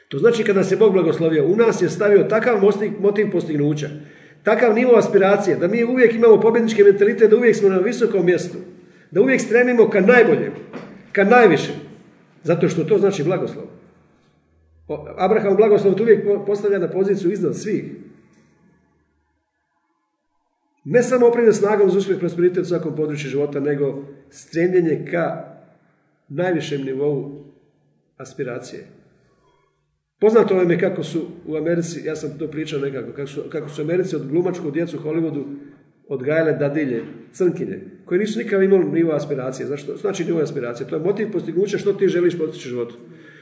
To znači kada nas je Bog blagoslovio, u nas je stavio takav motiv postignuća, takav nivo aspiracije, da mi uvijek imamo pobjednički mentalitet, da uvijek smo na visokom mjestu, da uvijek stremimo ka najboljem, ka najvišem, zato što to znači blagoslov. Abraham blagoslov to uvijek postavlja na poziciju iznad svih. Ne samo opremljen snagom za uspjeh prosperitet u svakom području života, nego stremljenje ka najvišem nivou aspiracije. Poznato vam je kako su u Americi, ja sam to pričao nekako, kako su, kako su Americi od glumačkog djecu u Hollywoodu odgajale dadilje, crnkinje, koje nisu nikada imali nivo aspiracije. Zašto? Znači nivo aspiracije. To je motiv postignuća što ti želiš postići u životu.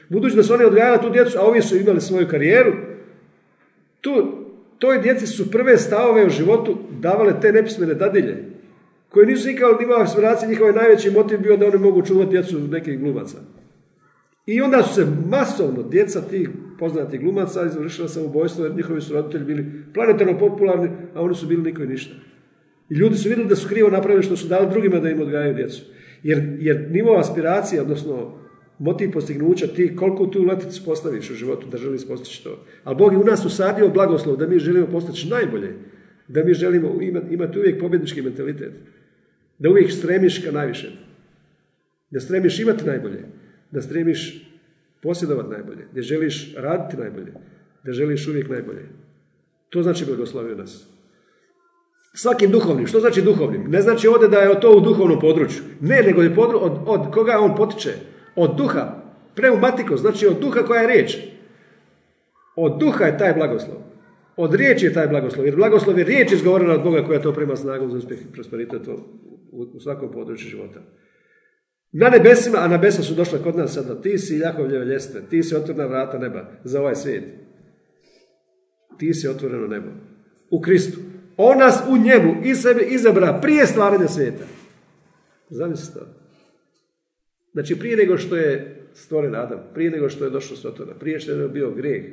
Budući da su oni odgajali tu djecu, a ovi su imali svoju karijeru, tu, toj djeci su prve stavove u životu davale te nepismene dadilje, koje nisu nikada nivo aspiracije, njihov najveći motiv bio da oni mogu čuvati djecu nekih glumaca. I onda su se masovno djeca tih poznatih glumaca izvršila ubojstvo jer njihovi su roditelji bili planetarno popularni, a oni su bili niko i ništa. I ljudi su vidjeli da su krivo napravili što su dali drugima da im odgajaju djecu. Jer, jer nivo aspiracije, odnosno motiv postignuća, ti koliko tu leticu postaviš u životu da želiš postići to. Ali Bog je u nas usadio blagoslov da mi želimo postići najbolje, da mi želimo imati, imati uvijek pobjednički mentalitet, da uvijek stremiš ka najvišem, da stremiš imati najbolje, da stremiš posjedovati najbolje, da želiš raditi najbolje, da želiš uvijek najbolje. To znači blagoslovio nas. Svakim duhovnim. Što znači duhovnim? Ne znači ovdje da je to u duhovnom području. Ne, nego je podru... od, od koga on potiče? Od duha. Pneumatiko, znači od duha koja je riječ. Od duha je taj blagoslov. Od riječi je taj blagoslov. Jer blagoslov je riječ izgovorena od Boga koja to prema snagom za uspjeh i prosperitet u svakom području života. Na nebesima, a nebesa su došla kod nas sada. Ti si Jakovljeve ljestve, ti si otvorena vrata neba za ovaj svijet. Ti si otvoreno nebo. U Kristu. On nas u njemu i sebe izabra prije stvaranja svijeta. Zamislite to. Znači prije nego što je stvoren Adam, prije nego što je došlo Sotona, prije što je bio grijeh,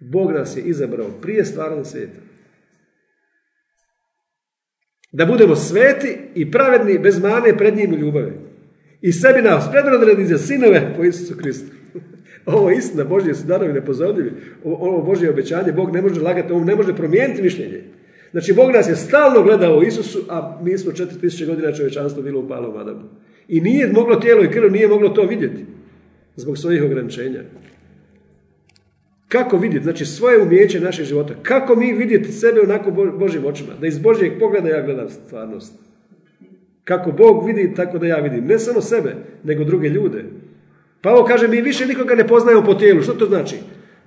Bog nas je izabrao prije stvaranja svijeta. Da budemo sveti i pravedni bez mane pred njim ljubavi. I sebi nas predrodredi za sinove po Isusu Kristu. <laughs> Ovo je istina, Božje su darovi nepozorljivi. Ovo Božje obećanje, Bog ne može lagati, on ne može promijeniti mišljenje. Znači, Bog nas je stalno gledao u Isusu, a mi smo 4000 godina čovječanstvo bilo u palom Adamu. I nije moglo tijelo i krv, nije moglo to vidjeti. Zbog svojih ograničenja. Kako vidjeti? Znači, svoje umjeće našeg života. Kako mi vidjeti sebe onako Božim očima? Da iz Božjeg pogleda ja gledam stvarnost. Kako Bog vidi, tako da ja vidim. Ne samo sebe, nego druge ljude. Pavo kaže, mi više nikoga ne poznajemo po tijelu. Što to znači?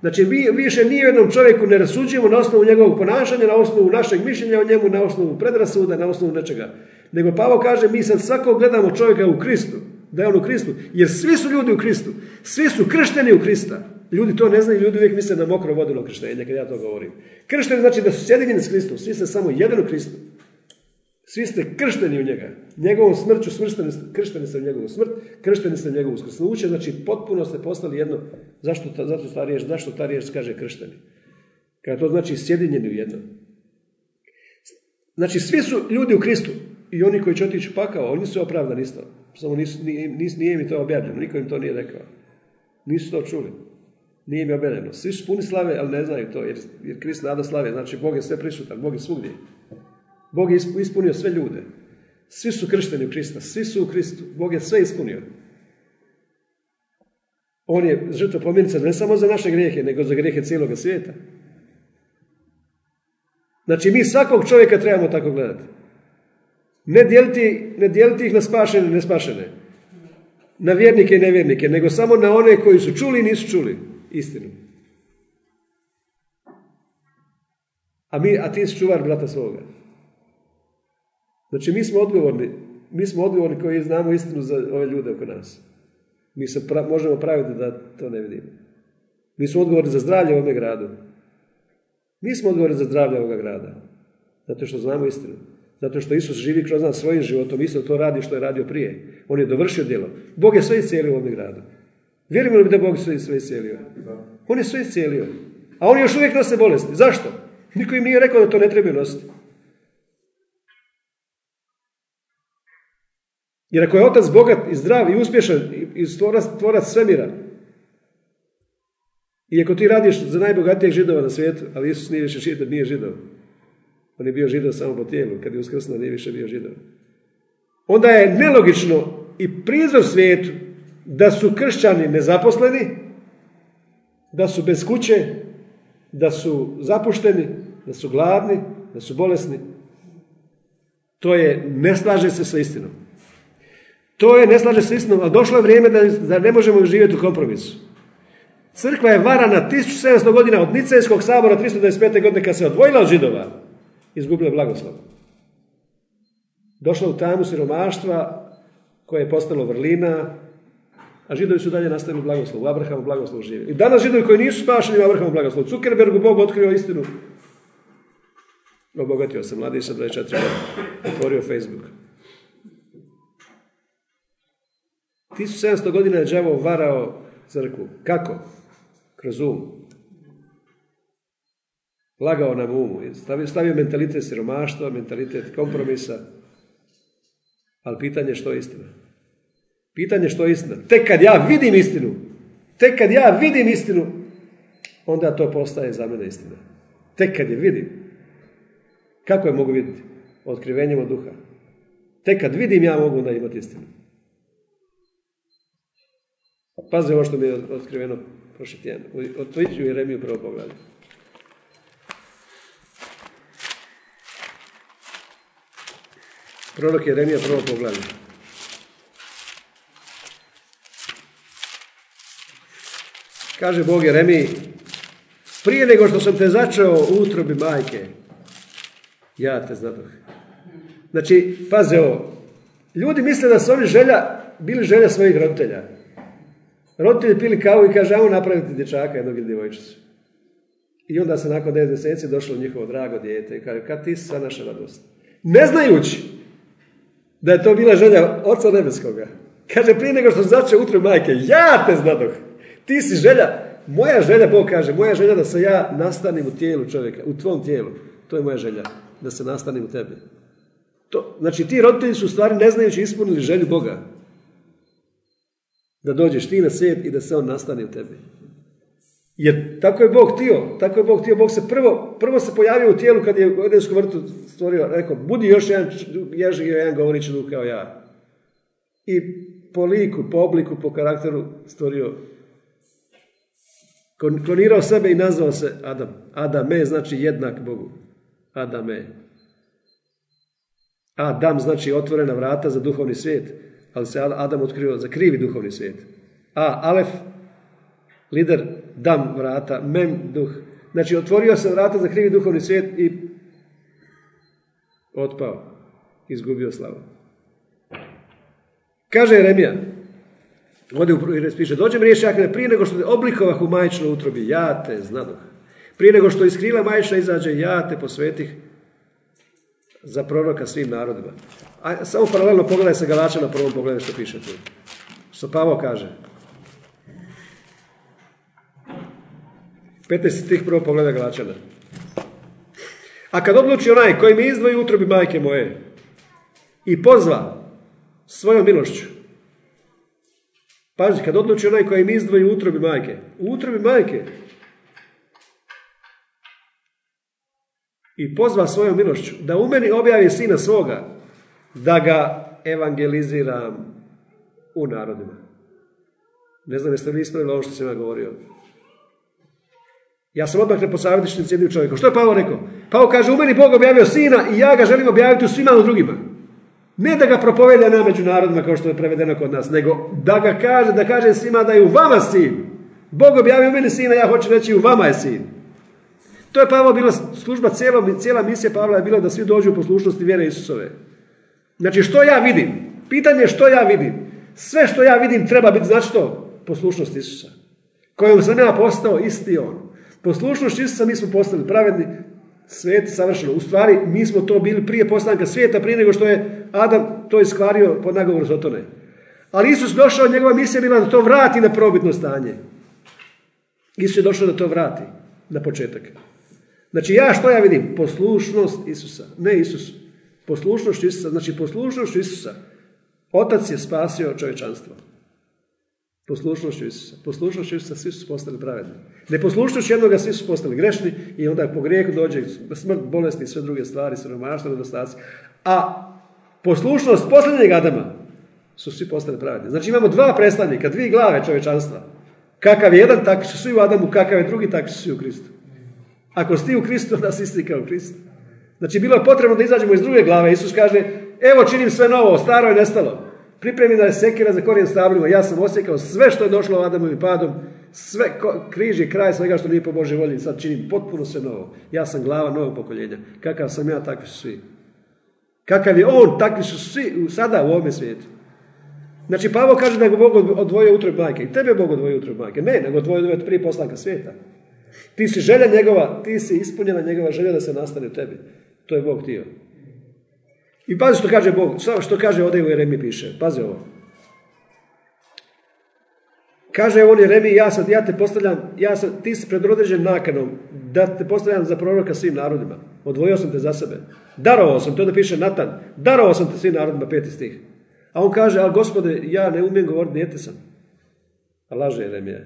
Znači, mi više ni jednom čovjeku ne rasuđujemo na osnovu njegovog ponašanja, na osnovu našeg mišljenja o njemu, na osnovu predrasuda, na osnovu nečega. Nego Pavo kaže, mi sad svako gledamo čovjeka u Kristu, da je on u Kristu, jer svi su ljudi u Kristu, svi su kršteni u Krista. Ljudi to ne znaju, ljudi uvijek misle na mokro vodilo krštenje, kad ja to govorim. Kršteni znači da su sjedinjeni s Kristom, svi ste samo jedan u Kristu. Svi ste kršteni u njega. Njegovom smrću smršteni, kršteni ste u njegovu smrt, kršteni ste u njegovu uskrsnuće, znači potpuno ste postali jedno. Zašto ta, zato ta riječ, zašto ta riječ kaže kršteni? Kada to znači sjedinjeni u jedno. Znači svi su ljudi u Kristu i oni koji će otići pakao, oni su opravdani isto. Samo nisu, nije, nije mi to objavljeno, niko im to nije rekao. Nisu to čuli. Nije im objavljeno. Svi su puni slave, ali ne znaju to, jer, jer Krist nada slave. Znači, Bog je sve prisutan, Bog je svugdje. Bog je ispunio sve ljude. Svi su kršteni u Krista, svi su u Kristu. Bog je sve ispunio. On je žrtva pomjenica ne samo za naše grijehe, nego za grijehe cijeloga svijeta. Znači, mi svakog čovjeka trebamo tako gledati. Ne dijeliti, ne dijeliti ih na spašene i nespašene. Na vjernike i nevjernike, nego samo na one koji su čuli i nisu čuli istinu. A, mi, a ti si čuvar brata svoga. Znači mi smo odgovorni, mi smo odgovorni koji znamo istinu za ove ljude oko nas. Mi se možemo praviti da to ne vidimo. Mi smo odgovorni za zdravlje ovome gradu. Mi smo odgovorni za zdravlje ovoga grada. Zato što znamo istinu. Zato što Isus živi kroz nas svojim životom. Isto to radi što je radio prije. On je dovršio djelo. Bog je sve iscijelio u ovome gradu. Vjerujemo li da Bog sve, sve iscijelio? On je sve iscijelio. A oni još uvijek nose bolesti. Zašto? Niko im nije rekao da to ne treba nositi. Jer ako je otac bogat i zdrav i uspješan i stvorac, stvorac svemira, Iako ti radiš za najbogatijeg židova na svijetu, ali Isus nije više židov, nije židov. On je bio židov samo po tijelu, kad je uskrsnuo nije više bio židov. Onda je nelogično i prizor svijetu da su kršćani nezaposleni, da su bez kuće, da su zapušteni, da su gladni, da su bolesni. To je, ne slaže se sa istinom. To je, ne slaže se istinom, ali došlo je vrijeme da, da ne možemo živjeti u kompromisu. Crkva je varana 1700 godina od Nicejskog sabora 325. godine kad se odvojila od židova, izgubila blagoslov. Došla u tamu siromaštva koje je postalo vrlina, a židovi su dalje nastavili blagoslov, u Abrahamu blagoslov žive. I danas židovi koji nisu spašeni u Abrahamu blagoslov. Zuckerbergu Bog otkrio istinu. Obogatio se, mladi sa 24 godina. Otvorio Facebook. 1700 godina je đavo varao crkvu. Kako? Kroz um. Lagao nam umu. Stavio, mentalitet siromaštva, mentalitet kompromisa. Ali pitanje što je istina. Pitanje što je istina. Tek kad ja vidim istinu, tek kad ja vidim istinu, onda to postaje za mene istina. Tek kad je vidim. Kako je mogu vidjeti? Otkrivenjem od duha. Tek kad vidim ja mogu onda imati istinu. Pazi ovo što mi je otkriveno prošli tjedan. Otvoriću Jeremiju prvo poglavlje. Prorok Jeremija prvo poglavlje. Kaže Bog Jeremiji, prije nego što sam te začeo u utrobi majke, ja te znadoh. Znači, paze ovo, ljudi misle da su oni želja, bili želja svojih roditelja. Roditelji pili kavu i kaže, ajmo napraviti dječaka jednog ili djevojčicu. I onda se nakon 9 mjeseci došlo njihovo drago dijete i kaže, kad ti si sa naša radost? Ne znajući da je to bila želja Oca Nebeskoga. Kaže, prije nego što začeo utro majke, ja te znadoh. Ti si želja, moja želja, Bog kaže, moja želja da se ja nastanim u tijelu čovjeka, u tvom tijelu. To je moja želja, da se nastanim u tebi. To, znači, ti roditelji su u stvari ne znajući ispunili želju Boga. Da dođeš ti na svijet i da se on nastane u tebi. Jer tako je Bog htio, tako je Bog htio, Bog se prvo, prvo se pojavio u tijelu kad je u Edensku vrtu stvorio, rekao, budi još jedan ježi i jedan govorići kao ja. I po liku, po obliku, po karakteru stvorio Klonirao sebe i nazvao se Adam. Adame znači jednak Bogu. Adame. Adam znači otvorena vrata za duhovni svijet, ali se Adam otkrio za krivi duhovni svijet. A, Alef, lider, dam vrata, mem, duh. Znači, otvorio se vrata za krivi duhovni svijet i otpao. Izgubio slavu. Kaže Jeremija, Ovdje u piše, dođem riječ prije nego što te oblikovah u majčnoj utrobi, ja te znadoh. Prije nego što iz krila majčna izađe, ja te posvetih za proroka svim narodima. A samo paralelno pogledaj se Galača na prvom pogledu što piše tu. Što Pavo kaže. 15 tih prvo pogleda Galačana. A kad odluči onaj koji mi izdvoji utrobi majke moje i pozva svojom milošću Pazi, kad odluči onaj koji mi izdvoji utrobi majke. U utrobi majke. I pozva svojom milošću. Da u meni objavi sina svoga. Da ga evangeliziram u narodima. Ne znam jeste li ispravili ovo što sam ja govorio. Ja sam odmah neposavjetični s čovjekom. Što je Pavo rekao? Pavo kaže, u meni Bog objavio sina i ja ga želim objaviti u svima u drugima. Ne da ga propoveda na međunarodima kao što je prevedeno kod nas, nego da ga kaže, da kaže svima da je u vama sin. Bog objavio meni sina, ja hoću reći u vama je sin. To je Pavlo bila služba, cijela, cijela misija Pavla je bila da svi dođu u poslušnosti vjere Isusove. Znači što ja vidim? Pitanje je što ja vidim. Sve što ja vidim treba biti, znači što? Poslušnost Isusa. Kojom sam ja postao isti on. Poslušnost Isusa mi smo postali pravedni, sveti, savršeno. U stvari, mi smo to bili prije postanka svijeta, prije nego što je Adam to iskvario pod nagovoru Sotone. Ali Isus došao, njegova misija bila da to vrati na probitno stanje. Isus je došao da to vrati na početak. Znači ja što ja vidim? Poslušnost Isusa. Ne Isus. Poslušnost Isusa. Znači poslušnost Isusa. Otac je spasio čovječanstvo. Poslušnošću Isusa. Poslušnošću Isusa svi su postali pravedni. Neposlušnošću jednoga svi su postali grešni i onda po grijehu dođe smrt, bolesti i sve druge stvari, siromaštvo, nedostaci. A poslušnost posljednjeg Adama su svi postali pravedni. Znači imamo dva predstavnika, dvije glave čovječanstva. Kakav je jedan, takvi su svi u Adamu, kakav je drugi, takvi su svi u Kristu. Ako si ti u Kristu, onda si isti kao u. Znači bilo je potrebno da izađemo iz druge glave. Isus kaže, evo činim sve novo, staro je nestalo. Pripremljena je sekira za korijen stablima. Ja sam osjekao sve što je došlo Adamovim padom. Sve, križ je kraj svega što nije po Božoj volji. Sad činim potpuno sve novo. Ja sam glava novog pokoljenja. Kakav sam ja, takvi su svi. Kakav je on, takvi su svi sada u ovome svijetu. Znači, Pavo kaže da je Bog odvojio utrob majke. I tebe je Bog odvojio utrob majke. Ne, nego odvojio od prije poslanka svijeta. Ti si želja njegova, ti si ispunjena njegova želja da se nastane tebi. To je Bog htio. I pazi što kaže Bog, što kaže ovdje u Jeremi piše. Pazi ovo. Kaže on Jeremi, ja, sad, ja te postavljam, ja sam, ti si predodređen nakanom da te postavljam za proroka svim narodima. Odvojio sam te za sebe. Darovao sam, to da piše Natan. Darovao sam te svim narodima, peti stih. A on kaže, ali gospode, ja ne umijem govoriti, dijete sam. A laže Jeremija.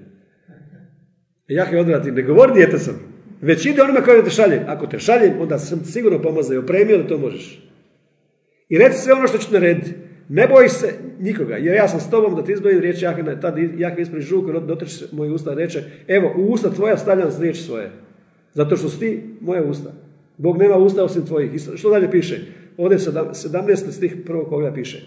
Ja je odvratim, ne govori dijete sam. Već ide onima koji te šalje. Ako te šaljem, onda sam sigurno pomazao i opremio da to možeš. I reci sve ono što ću narediti. Ne boj se nikoga, jer ja sam s tobom da ti izbavim riječ Jahve, tad Jahve ispred žuku, dotrči moje usta reče, evo, u usta tvoja stavljam riječi svoje. Zato što su ti moje usta. Bog nema usta osim tvojih. što dalje piše? Ovdje 17. stih prvog pogleda piše.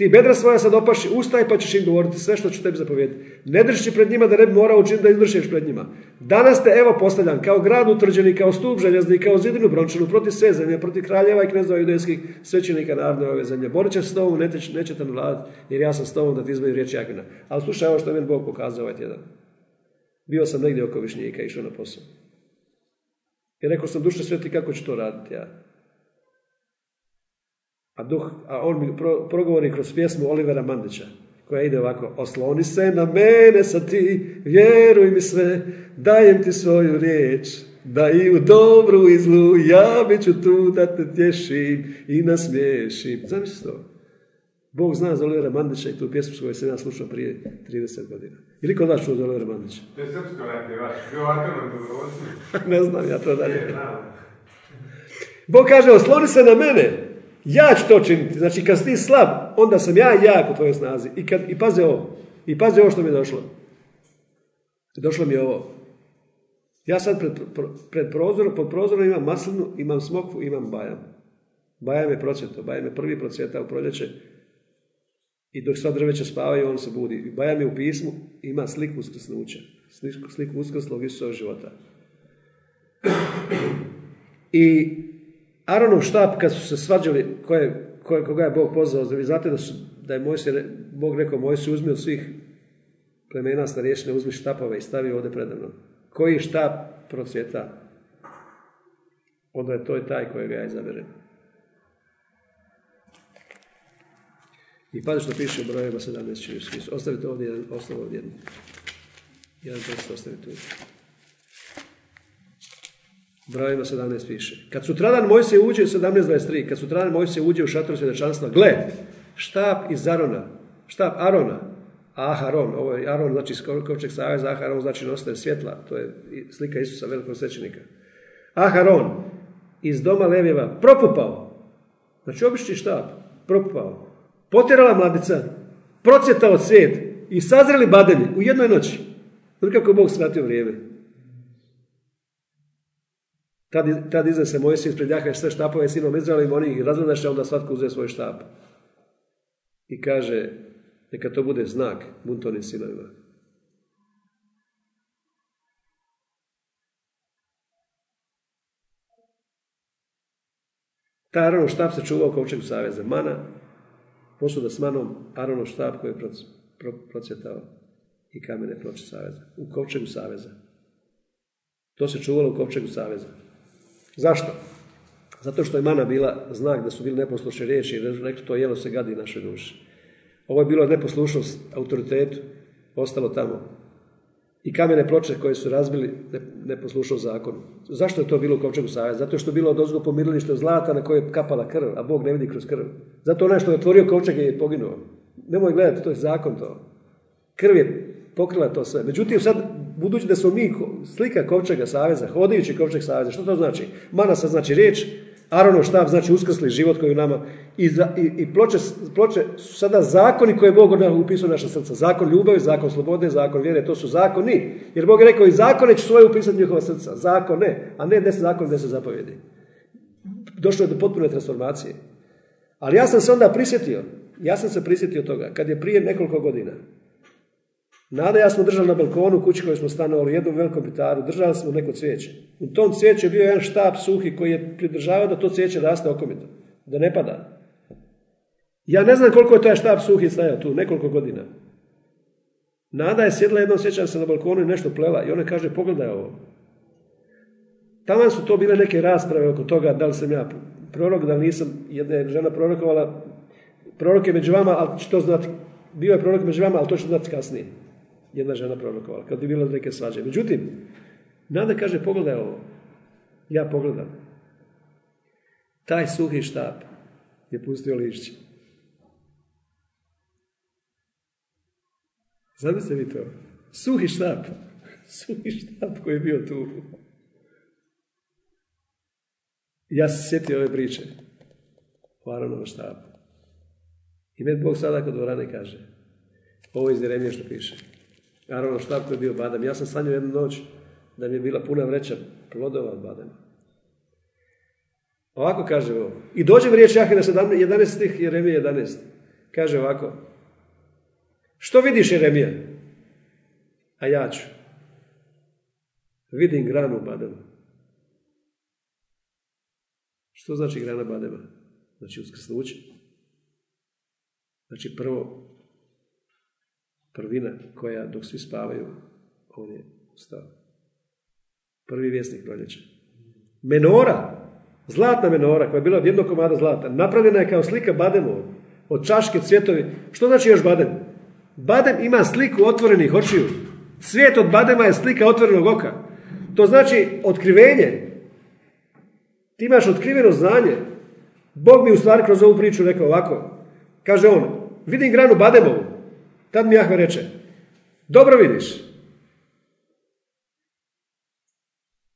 Ti bedra svoja sad opaši, ustaj pa ćeš im govoriti sve što ću tebi zapovjediti. Ne drži pred njima da ne bi morao učiniti da izvršiš pred njima. Danas te evo postavljam kao grad utvrđeni, kao stup željezni, kao zidinu brončanu, protiv sve zemlje, protiv kraljeva i knezova judejskih svećenika narodne ove zemlje. Borit će s tobom, neće, nećete vladati, jer ja sam s tobom da ti izbavim riječ Jakina. Ali slušaj ovo što je meni Bog pokazao ovaj tjedan. Bio sam negdje oko Višnjika, išao na posao. I rekao sam, duše sveti, kako ću to raditi ja? A, duh, a on mi progovori kroz pjesmu Olivera Mandića, koja ide ovako, osloni se na mene sa ti, vjeruj mi sve, dajem ti svoju riječ, da i u dobru i zlu ja bit ću tu da te tješim i nasmiješim. Zamisli to. Bog zna za Olivera Mandića i tu pjesmu koju sam ja slušao prije 30 godina. Ili kod vas čuo za Olivera Mandića? To je srpsko <laughs> Ne znam ja to dalje. Bog kaže, osloni se na mene, ja ću to činiti. Znači, kad si slab, onda sam ja jak u tvojoj snazi. I, kad, i paze ovo. I paze ovo što mi je došlo. Došlo mi je ovo. Ja sad pred, pred prozorom, pod prozorom imam maslinu, imam smokvu, imam bajam. Bajam je procvjeto. Bajam je prvi procvjeta u proljeće. I dok sva drveća spavaju, on se budi. Bajam je u pismu, ima sliku uskrsnuća. Sliku, sliku uskrslog života. I Aronov štap kad su se svađali koje, koje, koga je Bog pozvao, vi znate da, su, da je Mojsije, Bog rekao Mojsije uzmi od svih plemena starješine, uzmi štapove i stavi ovdje predavno. Koji štap procvjeta? Onda je to i taj kojega ja izaberem. I pazi što piše u brojevima 17 Ostavite ovdje jedan, ostav ovdje jedan. Jedan tekst ostavite tu. Brojima 17 piše. Kad sutradan se uđe, 17.23, kad sutradan se uđe u šator svjedočanstva, gle, štap iz Arona, štap Arona, Aharon, ovo je Aron, znači kovčeg saveza, Aharon znači nositelj svjetla, to je slika Isusa, velikog svećenika. Aharon, iz doma Levijeva, propupao, znači obični štap, propupao, potjerala mladica, procjetao svijet i sazreli badeni u jednoj noći. Znači kako Bog skratio vrijeme. Tad, tad iznese Mojsije ispred Jahve sve štapove sinom Izraelim, oni ih razgledaše, onda svatko uzeo svoj štap. I kaže, neka to bude znak buntovnim sinovima. Ta Aronov štap se čuvao kovčegu saveza. Mana, posuda s manom, Aronov štap koji je procvjetao i kamene ploče saveza. U kovčegu saveza. To se čuvalo u kovčegu saveza. Zašto? Zato što je mana bila znak da su bili neposlušne riječi i rekli to jelo se gadi našoj duši. Ovo je bilo neposlušnost autoritetu, ostalo tamo. I kamene ploče koje su razbili neposlušnost zakonu. Zašto je to bilo u Kovčegu saveza? Zato što je bilo odozgo pomirilište zlata na koje je kapala krv, a Bog ne vidi kroz krv. Zato onaj što je otvorio Kovčeg je poginuo. Nemoj gledati, to je zakon to. Krv je pokrila to sve. Međutim, sad, budući da smo mi slika Kovčega Saveza, hodajući Kovčeg Saveza, što to znači? Manasa znači riječ, Aronov štab znači uskrsli život koji u nama i, i, i ploče, ploče su sada zakoni koje je Bog upisao u naša srca. Zakon ljubavi, zakon slobode, zakon vjere, to su zakoni. Jer Bog je rekao i zakone će svoje upisati njihova srca. Zakone, a ne deset zakon, deset zapovjedi. Došlo je do potpune transformacije. Ali ja sam se onda prisjetio, ja sam se prisjetio toga, kad je prije nekoliko godina, Nada ja smo držali na balkonu u kući koju smo stanovali u jednom velikom pitaru, držali smo neko cvijeće. U tom cvijeću je bio jedan štap suhi koji je pridržavao da to cvijeće raste okomito, da ne pada. Ja ne znam koliko je taj štap suhi stajao tu, nekoliko godina. Nada je sjedla jednom, sjećam se na balkonu i nešto plela i ona kaže, pogledaj ovo. Tamo su to bile neke rasprave oko toga da li sam ja prorok, da li nisam, jedna je žena prorokovala, prorok je među vama, ali će to znati, bio je prorok među vama, ali to će znati kasnije jedna žena prorokovala, kad bi bilo neke svađe. Međutim, Nada kaže, pogledaj ovo. Ja pogledam. Taj suhi štap je pustio lišće. Zamislite vi to. Suhi štap. <laughs> Suhi štap koji je bio tu. Ja se sjetio ove priče o Aronovom štapu. I med Bog sada kod dvorane kaže, ovo iz Jeremije što piše. Naravno, štab koji je bio badem. Ja sam sanjao jednu noć da mi je bila puna vreća plodova od badema. Ovako kaže ovo. I dođe mi riječ Jahina 11 stih Jeremije 11. Kaže ovako. Što vidiš Jeremija? A ja ću. Vidim granu badema. Što znači grana badema? Znači uskrsnuće. Znači prvo prvina koja dok svi spavaju, on je ustao. Prvi vjesnik proljeća. Menora, zlatna menora koja je bila od komada zlata, napravljena je kao slika bademov, od čaške cvjetovi. Što znači još badem? Badem ima sliku otvorenih očiju. Cvijet od badema je slika otvorenog oka. To znači otkrivenje. Ti imaš otkriveno znanje. Bog mi u stvari kroz ovu priču rekao ovako. Kaže on, vidim granu bademovu. Tad mi Jahve reče, dobro vidiš,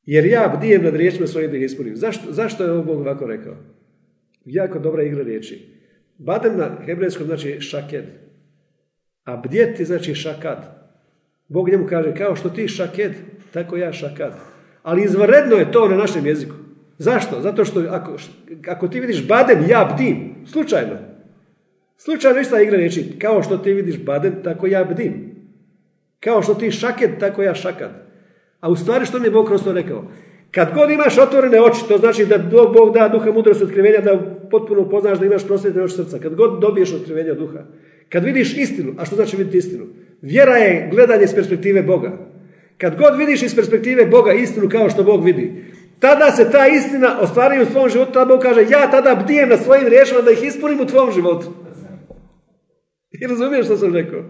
jer ja bdijem nad riječima svojim da ih ispunim. Zašto, zašto je ovo Bog ovako rekao? Jako dobra igra riječi. Badem na hebrejskom znači šaked, a bdjeti znači šakad. Bog njemu kaže, kao što ti šaked, tako ja šakad. Ali izvanredno je to na našem jeziku. Zašto? Zato što ako, ako ti vidiš badem, ja bdim, slučajno, Slučajno ista igra riječi. Kao što ti vidiš badem, tako ja bdim. Kao što ti šaket, tako ja šakat. A u stvari što mi je Bog kroz to rekao? Kad god imaš otvorene oči, to znači da Bog da duha mudrosti otkrivenja, da potpuno upoznaš da imaš prosvjetne oči srca. Kad god dobiješ otkrivenja duha. Kad vidiš istinu, a što znači vidjeti istinu? Vjera je gledanje iz perspektive Boga. Kad god vidiš iz perspektive Boga istinu kao što Bog vidi, tada se ta istina ostvari u svom životu, tada Bog kaže, ja tada bdijem na svojim riječima da ih ispunim u tvom životu. <laughs> I razumiješ što sam rekao?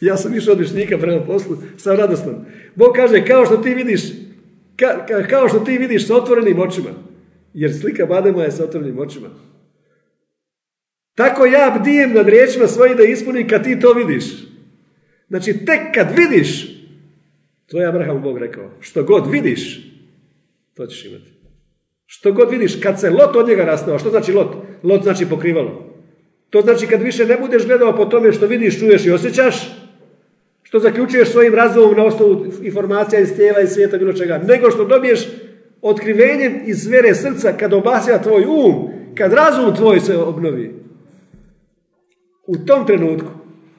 Ja sam išao od višnjika prema poslu, sam radostan. Bog kaže, kao što ti vidiš, kao što ti vidiš s otvorenim očima, jer slika Badema je s otvorenim očima. Tako ja bdijem nad riječima svojim da ispunim kad ti to vidiš. Znači, tek kad vidiš, to je Abraham Bog rekao, što god vidiš, to ćeš imati. Što god vidiš, kad se lot od njega rastao, što znači lot? Lot znači pokrivalo. To znači kad više ne budeš gledao po tome što vidiš, čuješ i osjećaš, što zaključuješ svojim razumom na osnovu informacija iz tijela i svijeta, bilo čega, nego što dobiješ otkrivenjem iz vere srca kad obasja tvoj um, kad razum tvoj se obnovi. U tom trenutku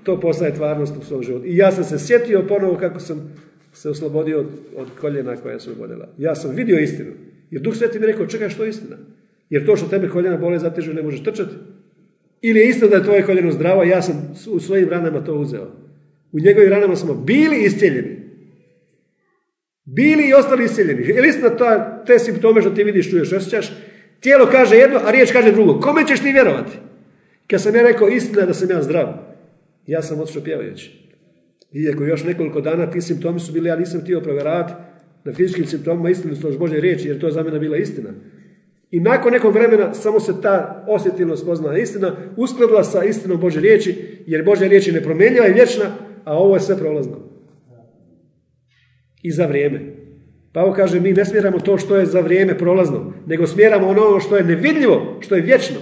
to postaje tvarnost u svom životu. I ja sam se sjetio ponovo kako sam se oslobodio od, koljena koja su vodila. Ja sam vidio istinu. Jer Duh Sveti mi rekao, čekaj što je istina? Jer to što tebe koljena bole zatežu ne možeš trčati. Ili je isto da je tvoje koljeno zdravo, ja sam u svojim ranama to uzeo. U njegovim ranama smo bili iscijeljeni. Bili i ostali iscijeljeni. Je li istina ta, te simptome što ti vidiš, čuješ, osjećaš? Tijelo kaže jedno, a riječ kaže drugo. Kome ćeš ti vjerovati? Kad sam ja rekao istina da sam ja zdrav, ja sam otišao pjevajući. Iako još nekoliko dana ti simptomi su bili, ja nisam htio provjeravati na fizičkim simptomima istinu s Bože riječi, jer to je za mene bila istina. I nakon nekog vremena samo se ta osjetilnost spoznala istina uskladila sa istinom Bože riječi, jer Bože riječi je nepromjenjiva i vječna, a ovo je sve prolazno. I za vrijeme. Pa ovo kaže, mi ne smjeramo to što je za vrijeme prolazno, nego smjeramo ono što je nevidljivo, što je vječno.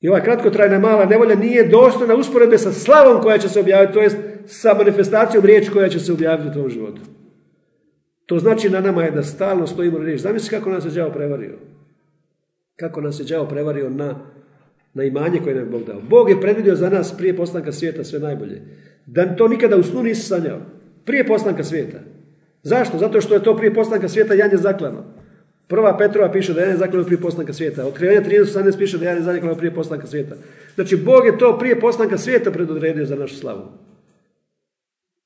I ova kratkotrajna mala nevolja nije dostojna usporedbe sa slavom koja će se objaviti, to jest sa manifestacijom riječi koja će se objaviti u tom životu. To znači na nama je da stalno stojimo riječ. Zamisli kako nas je đavo prevario. Kako nas je đavo prevario na, na imanje koje nam je Bog dao. Bog je predvidio za nas prije postanka svijeta sve najbolje. Da to nikada u snu nisi sanjao. Prije postanka svijeta. Zašto? Zato što je to prije postanka svijeta janje zaklano. Prva Petrova piše da je zaklano prije postanka svijeta. Otkrivenja 13.18 piše da je zaklano prije postanka svijeta. Znači, Bog je to prije postanka svijeta predodredio za našu slavu.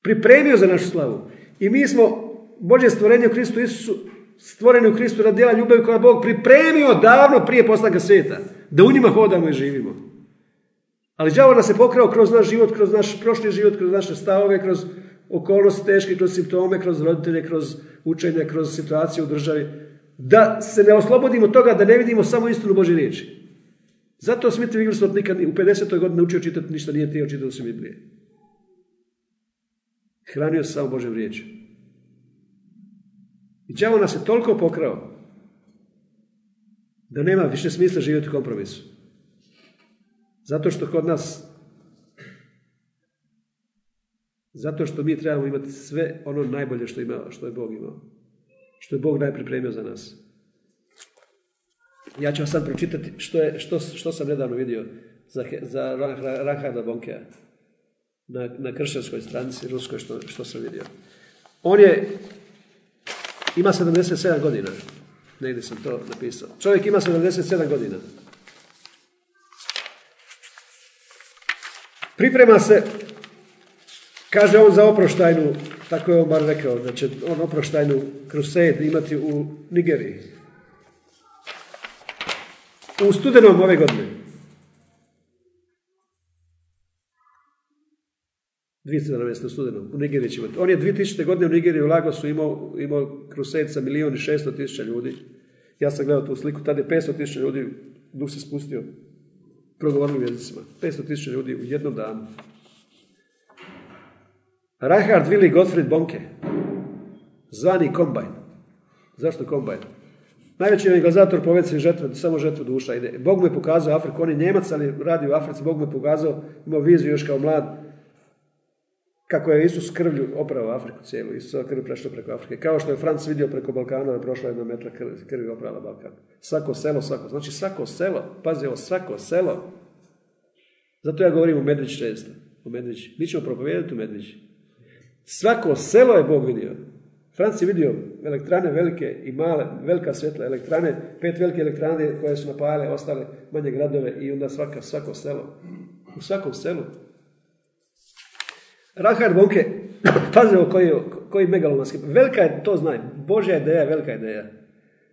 Pripremio za našu slavu. I mi smo Bože stvorenje u Kristu Isusu, stvoreni u Kristu radi djela ljubavi koja je Bog pripremio davno prije postanka svijeta. Da u njima hodamo i živimo. Ali đavo nas je pokrao kroz naš život, kroz naš prošli život, kroz naše stavove, kroz okolnosti teške, kroz simptome, kroz roditelje, kroz učenje, kroz situaciju u državi. Da se ne oslobodimo toga da ne vidimo samo istinu Bože riječi. Zato Smith Wigglesworth nikad u 50. godini naučio čitati ništa nije tijelo čitati se Biblije. Hranio se samo Božem riječi. I đavo nas je toliko pokrao da nema više smisla živjeti u kompromisu. Zato što kod nas zato što mi trebamo imati sve ono najbolje što, ima, što je Bog imao. Što je Bog najpripremio za nas. Ja ću vam sad pročitati što, je, što, što sam nedavno vidio za, za Raharda Bonkea na, na kršćanskoj stranici, ruskoj, što, što sam vidio. On je, ima 77 godina. Negdje sam to napisao. Čovjek ima 77 godina. Priprema se, kaže on za oproštajnu, tako je on bar rekao, da će on oproštajnu crusade imati u Nigeriji. U studenom ove godine. 2017. studenom, u Nigeriji će imati. On je 2000. godine u Nigeriji u Lagosu imao, imao sa milijun i šesto tisuća ljudi. Ja sam gledao tu sliku, tada je 500 tisuća ljudi, duh se spustio, progovorili jezicima. 500 tisuća ljudi u jednom danu. Reinhard Willi Gottfried Bonke, zvani kombajn. Zašto kombajn? Najveći evangelizator poveci žetve, samo žetvu duša ide. Bog mu je pokazao Afriku, on je Njemac, ali radi u Africi, Bog mu je pokazao, imao viziju još kao mlad, kako je Isus krvlju opravo Afriku cijelu, Isus krv prešlo preko Afrike. Kao što je Franc vidio preko Balkana da prošla jedna metra krvi oprala Balkan. Svako selo, svako. Znači svako selo, pazi ovo, svako selo. Zato ja govorim u Medvić često. U Medvić. Mi ćemo propovijedati u Medvić. Svako selo je Bog vidio. Franc je vidio elektrane velike i male, velika svjetla elektrane, pet velike elektrane koje su napajale ostale manje gradove i onda svaka, svako selo. U svakom selu Rahard Bonke, pazimo koji, koji megalomanski, velika je, to znaj, Božja ideja je velika ideja.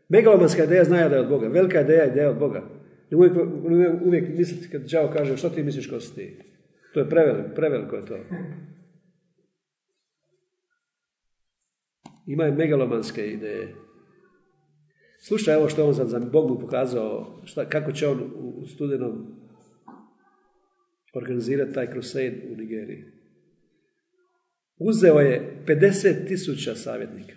Megalomanska ideja znaje da je od Boga, velika ideja je ideja od Boga. I uvijek, uvijek misliti kad Đavo kaže, što ti misliš ko si ti? To je preveliko, preveliko je to. Imaju megalomanske ideje. Slušaj, evo što on za, za Bog mu pokazao, šta, kako će on u studenom organizirati taj crusade u Nigeriji. Uzeo je 50 tisuća savjetnika.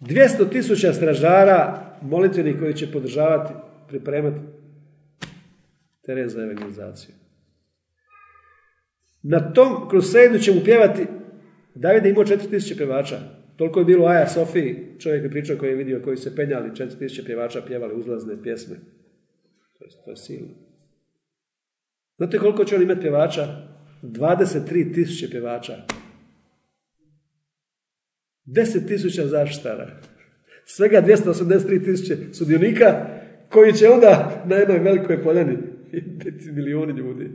200 tisuća stražara, molitvenih koji će podržavati, pripremati teren za evangelizaciju. Na tom krusejdu će mu pjevati, David je imao 4000 pjevača. Toliko je bilo Aja Sofiji, čovjek je pričao koji je vidio, koji se penjali, 4000 pjevača pjevali uzlazne pjesme. To je, to je silno. Znate koliko će on imati pjevača? 23 tisuće pjevača. 10 tisuća zaštitara. Svega 283 tisuće sudionika koji će onda na jednoj velikoj poljani milijuni ljudi.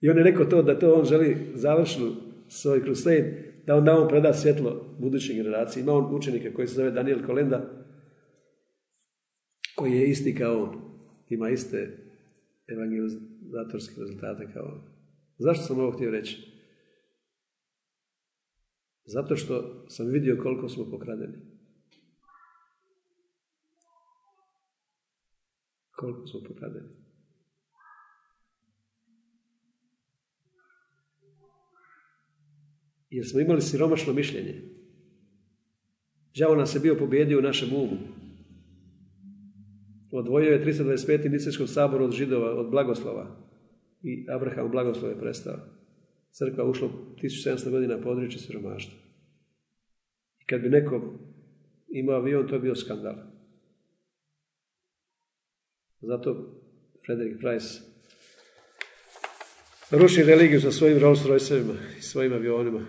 I on je rekao to da to on želi završnu svoj crusade, da on da on preda svjetlo budućim generaciji. Ima on učenike koji se zove Daniel Kolenda, koji je isti kao on. Ima iste evangelizatorske rezultate kao on. Zašto sam ovo htio reći? Zato što sam vidio koliko smo pokradeni. Koliko smo pokradeni. Jer smo imali siromašno mišljenje. Đavo nas je bio pobjedio u našem umu. Odvojio je 325. Nisečkom saboru od židova, od blagoslova. I Abraham blagoslov je prestao. Crkva ušla 1700 godina područje siromaštva. I kad bi neko imao avion, to je bio skandal. Zato Frederick Price ruši religiju sa svojim Rolls Royceovima i svojim avionima.